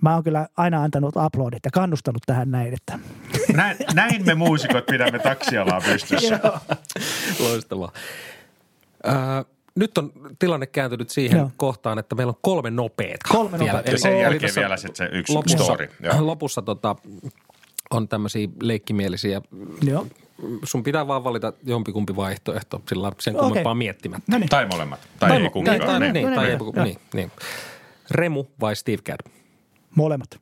mä oon kyllä aina antanut aplodit ja kannustanut tähän näin. Että. Näin, näin me muusikot pidämme taksialaa pystyssä. Loistavaa. Äh, nyt on tilanne kääntynyt siihen Joo. kohtaan, että meillä on kolme nopeet. Kolme nopeet. Ja sen jälkeen vielä sit se yksi lopussa, story. Joo. Lopussa tota, on tämmöisiä leikkimielisiä. Joo. Sun pitää vaan valita jompikumpi vaihtoehto sillä sen kummempaa okay. miettimättä. No niin. Tai molemmat. Tai, tai ei kumpikaan. Tai, tai, niin, niin, tai ei, niin, niin. Remu vai Steve Gadd? Molemmat.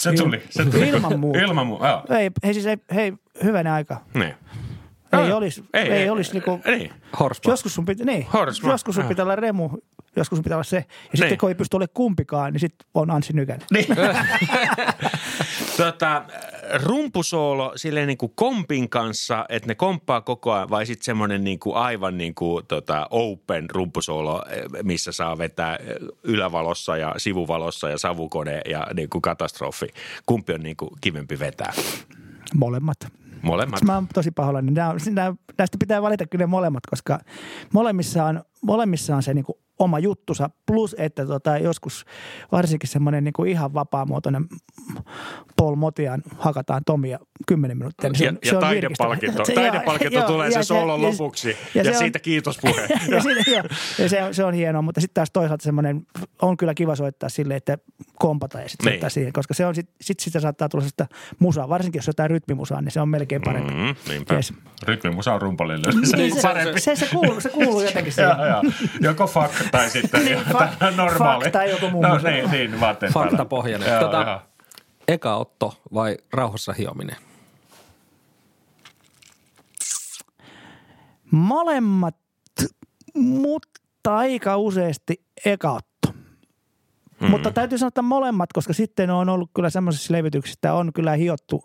Se tuli. Se tuli. Ilman muuta. Ilman muuta, Ei, hei siis ei, hei, hyvänä aika. Niin. Ei no, olisi, ei, ei, ei olisi niinku, niin. joskus sun pitää, niin, joskus sun pitää olla Remu, joskus sun pitää olla se. Ja niin. sitten kun ei pysty olemaan kumpikaan, niin sitten on Anssi Nykänen. Niin. tota, rumpusoolo silleen niin kuin kompin kanssa, että ne komppaa koko ajan, vai sitten semmoinen niin kuin aivan niin kuin tota open rumpusoolo, missä saa vetää ylävalossa ja sivuvalossa ja savukone ja niin kuin katastrofi. Kumpi on niin kuin kivempi vetää? Molemmat. Molemmat. Mä oon tosi pahoillani. näistä pitää valita kyllä molemmat, koska molemmissa on, molemmissa on se niin kuin oma juttusa. Plus, että tota, joskus varsinkin semmoinen niin ihan vapaamuotoinen Paul Motian hakataan Tomia kymmenen minuuttia. Niin se on, ja, se on taidepalkinto, taidepalkinto joo, tulee se soolon lopuksi ja, ja, ja siitä on, kiitos puhe. ja, siitä, joo, ja se, on, se on hienoa, mutta sitten taas toisaalta semmoinen on kyllä kiva soittaa sille, että kompata ja sitten niin. soittaa siihen, koska se on sitten sit sitä saattaa tulla sitä musaa, varsinkin jos jotain rytmimusaa, niin se on melkein parempi. Mm, niinpä. Yes. Rytmimusa on rumpalille. Se, niin, se, se, se, se, kuuluu, se kuuluu jotenkin siihen. joo, joo. Joko fuck tai sitten niin, fa- normaali. Fuck tai joku muu. No, niin, niin, vaatteet Faktapohjainen. Tota, eka otto vai rauhassa hiominen? Molemmat, mutta aika useasti eka otto. Mm. Mutta täytyy sanoa, että molemmat, koska sitten on ollut kyllä semmoisissa levityksissä, on kyllä hiottu.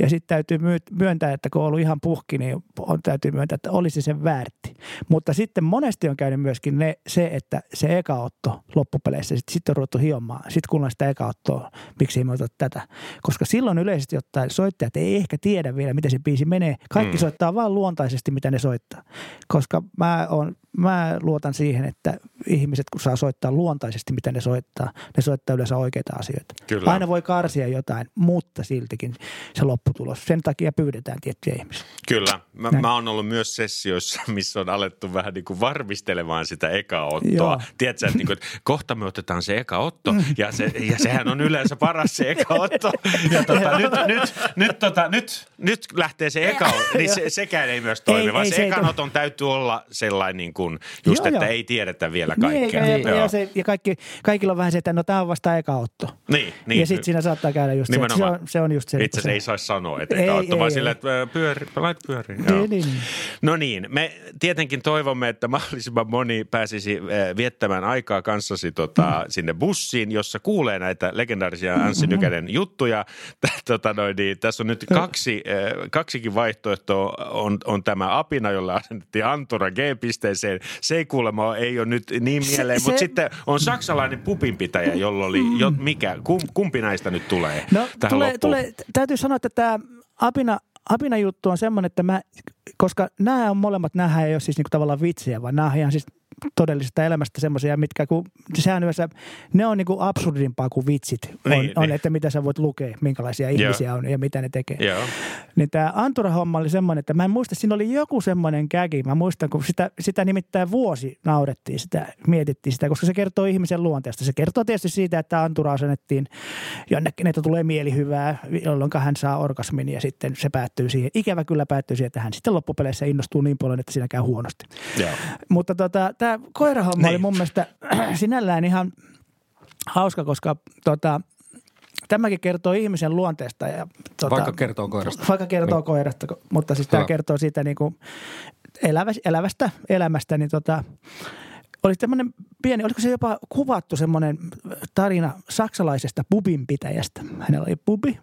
Ja sitten täytyy myöntää, että kun on ollut ihan puhki, niin on, täytyy myöntää, että olisi sen väärti. Mutta sitten monesti on käynyt myöskin ne, se, että se ekaotto loppupeleissä, sitten sit on ruvettu hiomaan. Sitten kuullaan sitä ekaottoa, miksi ei me tätä. Koska silloin yleisesti ottaen soittajat ei ehkä tiedä vielä, miten se biisi menee. Kaikki mm. soittaa vaan luontaisesti, mitä ne soittaa. Koska mä, on, mä luotan siihen, että ihmiset, kun saa soittaa luontaisesti, mitä ne soittaa, ne soittaa yleensä oikeita asioita. Kyllä. Aina voi karsia jotain, mutta siltikin se lopputulos. Sen takia pyydetään tiettyjä ihmisiä. Kyllä. Mä, mä oon ollut myös sessioissa, missä on alettu vähän niin kuin varmistelemaan sitä eka ottoa. Tiedätkö, että, niin kuin, että kohta me otetaan se eka otto mm. ja, se, ja sehän on yleensä paras se eka otto. Ja tota, nyt, nyt, nyt, tota, nyt, nyt lähtee se eka otto, niin se, sekään ei myös toimi, ei, vaan ei, se, se ekan oton täytyy olla sellainen niin kuin, just, joo, että joo. ei tiedetä vielä kaikkea. Niin, ja, ja, se, ja kaikki, kaikilla on vähän se, että no tämä on vasta eka otto. Niin, niin. Ja sitten siinä saattaa käydä just se, se on, se on just se. Itse asiassa ei saisi sanoa, että eka otto, vaan silleen, että pyöri, lait pyöriin. Niin, niin. No niin, me tietenkin toivomme, että mahdollisimman moni pääsisi viettämään aikaa kanssasi tota, mm. sinne bussiin, jossa kuulee näitä legendaarisia Anssi mm-hmm. Nykänen juttuja. tota, noin, niin, tässä on nyt kaksi, kaksikin vaihtoehtoa. On, on tämä apina, jolla asennettiin Antura G-pisteeseen. Se ei kuulemma ei ole nyt niin mieleen, se, mutta se... sitten on saksalainen pupinpitäjä, jolla oli jo, mikä, kumpi näistä nyt tulee no, tulee, tulee, täytyy sanoa, että tämä apina, apina juttu on semmoinen, että mä, koska nämä on molemmat, nämä ei ole siis niinku tavallaan vitsiä, vaan nämä on ihan siis todellisesta elämästä semmoisia, mitkä kun, sehän yleensä, ne on niinku absurdimpaa kuin vitsit. On, Niin, on niin. että mitä sä voit lukea, minkälaisia ihmisiä on ja mitä ne tekee. Joo. Niin tämä Antura-homma oli semmoinen, että mä en muista, siinä oli joku semmoinen kägi. Mä muistan, kun sitä, sitä nimittäin vuosi naurettiin sitä, mietittiin sitä, koska se kertoo ihmisen luonteesta. Se kertoo tietysti siitä, että Antura asennettiin jonnekin, että tulee mielihyvää, jolloin hän saa orgasmin ja sitten se päättyy siihen. Ikävä kyllä päättyy siihen, että hän sitten loppupeleissä innostuu niin paljon, että siinä käy huonosti. Joo. Mutta tota, tämä koirahomma oli Niin. mun mielestä sinällään ihan hauska, koska tota, tämäkin kertoo ihmisen luonteesta. Ja, tota, Vaikka kertoo koirasta. Vaikka kertoo Niin. koirasta, ko- mutta siis tämä kertoo siitä niin kuin elävä, elävästä elämästä, niin tota, oli tämmöinen pieni, oliko se jopa kuvattu semmoinen tarina saksalaisesta pubinpitäjästä. Hänellä oli pubi,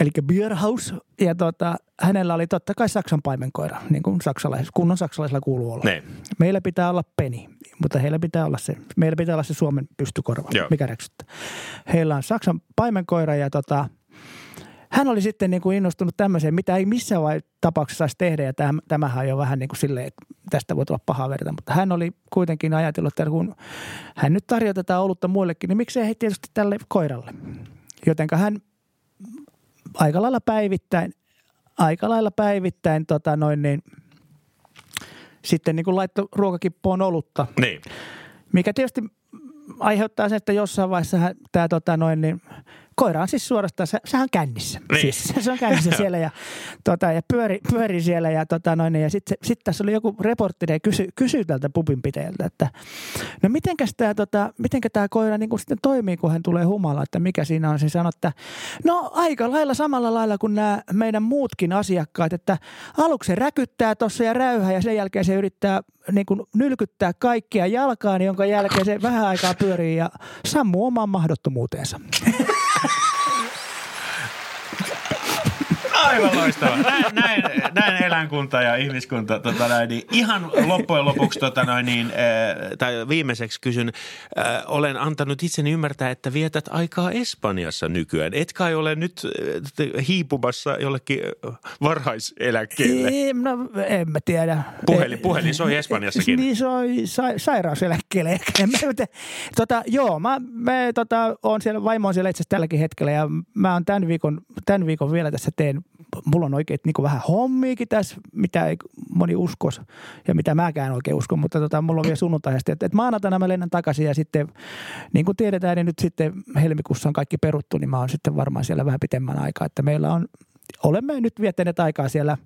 eli Bierhaus, ja tota, hänellä oli totta kai Saksan paimenkoira, niin kuin saksalais, kunnon saksalaisilla kuuluu olla. Ne. Meillä pitää olla peni, mutta heillä pitää olla se, meillä pitää olla se Suomen pystykorva, Joo. mikä räksyttää. Heillä on Saksan paimenkoira ja tota, hän oli sitten niin kuin innostunut tämmöiseen, mitä ei missään vai tapauksessa saisi tehdä. Ja täm, tämähän on jo vähän niin kuin silleen, että tästä voi tulla pahaa verta. Mutta hän oli kuitenkin ajatellut, että kun hän nyt tarjoaa tätä olutta muillekin, niin miksei he tietysti tälle koiralle. Jotenka hän aika lailla päivittäin, aika lailla päivittäin tota noin niin, sitten niin kuin laittoi ruokakippoon olutta Niin. mikä tietysti aiheuttaa sen, että jossain vaiheessa tämä tota noin, niin, koira on siis suorastaan, se, sehän on kännissä. Niin. Siis, se on kännissä siellä ja, tota, ja pyöri, pyöri siellä ja, tota noin, ja sitten sit tässä oli joku reportteri ja kysyi kysy tältä pupinpitäjältä, että no mitenkäs tämä tota, mitenkä tää koira niin sitten toimii, kun hän tulee humala, että mikä siinä on. Se sanoi, että no aika lailla samalla lailla kuin nämä meidän muutkin asiakkaat, että aluksi se räkyttää tuossa ja räyhää ja sen jälkeen se yrittää niin kuin nylkyttää kaikkia jalkaan, jonka jälkeen se vähän aikaa pyörii ja sammuu omaan mahdottomuuteensa. Aivan loistavaa. Näin, näin, näin eläinkunta ja ihmiskunta. Tota näin, niin ihan loppujen lopuksi tota noin, niin, äh, tai viimeiseksi kysyn. Äh, olen antanut itseni ymmärtää, että vietät aikaa Espanjassa nykyään. Et kai ole nyt äh, hiipumassa jollekin varhaiseläkkeelle? Ei, no en mä tiedä. Puhelin, puhelin soi Espanjassakin. Niin soi sa, sairauseläkkeelle. tota, joo, mä, mä tota, on siellä, vaimo on siellä itse asiassa tälläkin hetkellä ja mä oon tämän viikon, tämän viikon vielä tässä teen. Mulla on oikein niin vähän hommiikin tässä, mitä ei moni uskos ja mitä mäkään oikein uskon, mutta tota, mulla on vielä sunnuntaisesti. Että et maanantaina mä lennän takaisin ja sitten niin kuin tiedetään, niin nyt sitten helmikuussa on kaikki peruttu, niin mä oon sitten varmaan siellä vähän pitemmän aikaa. Että meillä on olemme nyt viettäneet aikaa siellä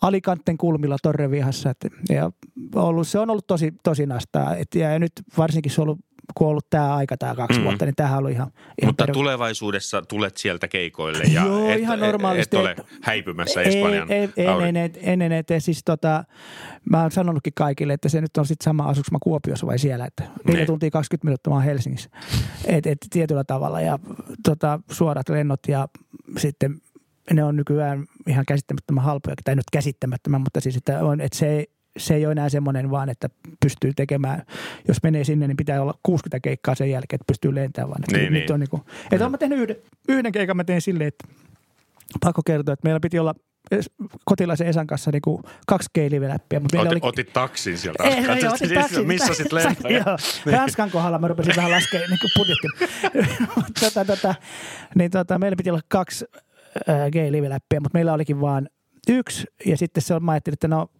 Alikantten kulmilla Torrevihassa. Ja ollut, se on ollut tosi, tosi nastaa. Et, ja nyt varsinkin se on ollut, kun on ollut tämä aika, tämä kaksi Mm. vuotta, niin tämähän on ollut ihan, ihan Mutta perus- tulevaisuudessa tulet sieltä keikoille ja Joo, et, ihan et, normaalisti. et ole häipymässä Espanjan ei, ei, aurin- ei, ei, ei, ei, siis tota, mä oon sanonutkin kaikille, että se nyt on sitten sama asuks mä Kuopiossa vai siellä, että 4 Niin. tuntia 20 minuuttia mä oon Helsingissä. Et, et, tietyllä tavalla ja tota, suorat lennot ja sitten ne on nykyään ihan käsittämättömän halpoja, tai nyt käsittämättömän, mutta siis että on, että se ei, se ei ole enää semmoinen vaan, että pystyy tekemään, jos menee sinne, niin pitää olla 60 keikkaa sen jälkeen, että pystyy lentämään vaan. Että Niin, nyt niin. on niin kuin, että olen mä tehnyt yhden, yhden keikan, mä tein silleen, että pakko kertoa, että meillä piti olla kotilaisen Esan kanssa niin kuin kaksi keiliveläppiä, mutta Otit, oli... otit taksin sieltä. Ei, ei, otin siis taksin. Missasit lentoja. Joo, Ranskan kohdalla mä rupesin vähän laskemaan niin budjettia. tota, tota, niin tota, meillä piti olla kaksi äh, gay-live-läppiä, mutta meillä olikin vain yksi. Ja sitten se on, mä ajattelin, että no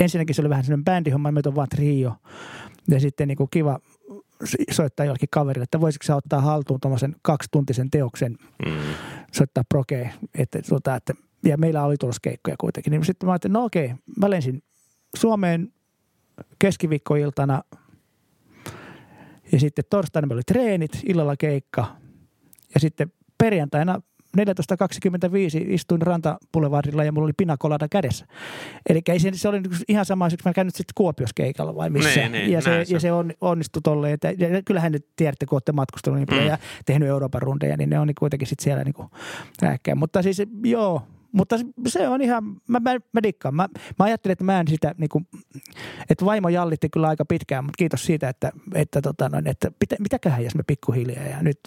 ensinnäkin se oli vähän sellainen bändihomma, meitä on vaan trio. Ja sitten niin kuin kiva soittaa jollekin kaverille, että voisiko sä ottaa haltuun tuommoisen kaksituntisen teoksen, Mm. soittaa prokeen. Että, tota, että, ja meillä oli tulossa keikkoja kuitenkin. Niin sitten mä ajattelin, no okei, mä lensin Suomeen keskiviikkoiltana ja sitten torstaina meillä oli treenit, illalla keikka ja sitten perjantaina 14.25 istuin rantapulevardilla ja mulla oli pinakolada kädessä. Eli se, se oli niinku ihan sama, että mä käyn nyt sitten Kuopiossa keikalla vai missä. Niin, niin, ja se, se ja se on, onnistui tolleen. Että, ja kyllähän nyt tiedätte, kun olette matkustanut niin Mm. ja tehnyt Euroopan rundeja, niin ne on niin kuitenkin sitten siellä niin rääkkää. Mutta siis joo, mutta se on ihan, mä, mä, mä dikkaan. Mä, mä ajattelin, että mä en sitä, niin kuin, että vaimo jallitti kyllä aika pitkään, mutta kiitos siitä, että, että, tota noin, että pitä, mitäköhän jos me pikkuhiljaa. Ja nyt,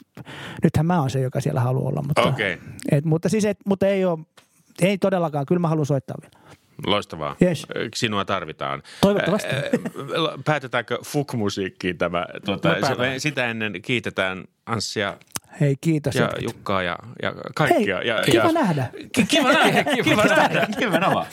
nythän mä oon se, joka siellä haluaa olla. Mutta, Okei. et, mutta, siis, et, mutta ei ole, Ei todellakaan, kyllä mä haluan soittaa vielä. Loistavaa. Yes. Sinua tarvitaan. Toivottavasti. Päätetäänkö fuk-musiikkiin tämä? Tuota, sitä ennen kiitetään Anssia Hei, kiitos. ja Jukka. Jukkaa ja, ja kaikkia. Hei, ja, kiva ja, nähdä. Kiva nähdä. Kiva nähdä. Kiva nähdä.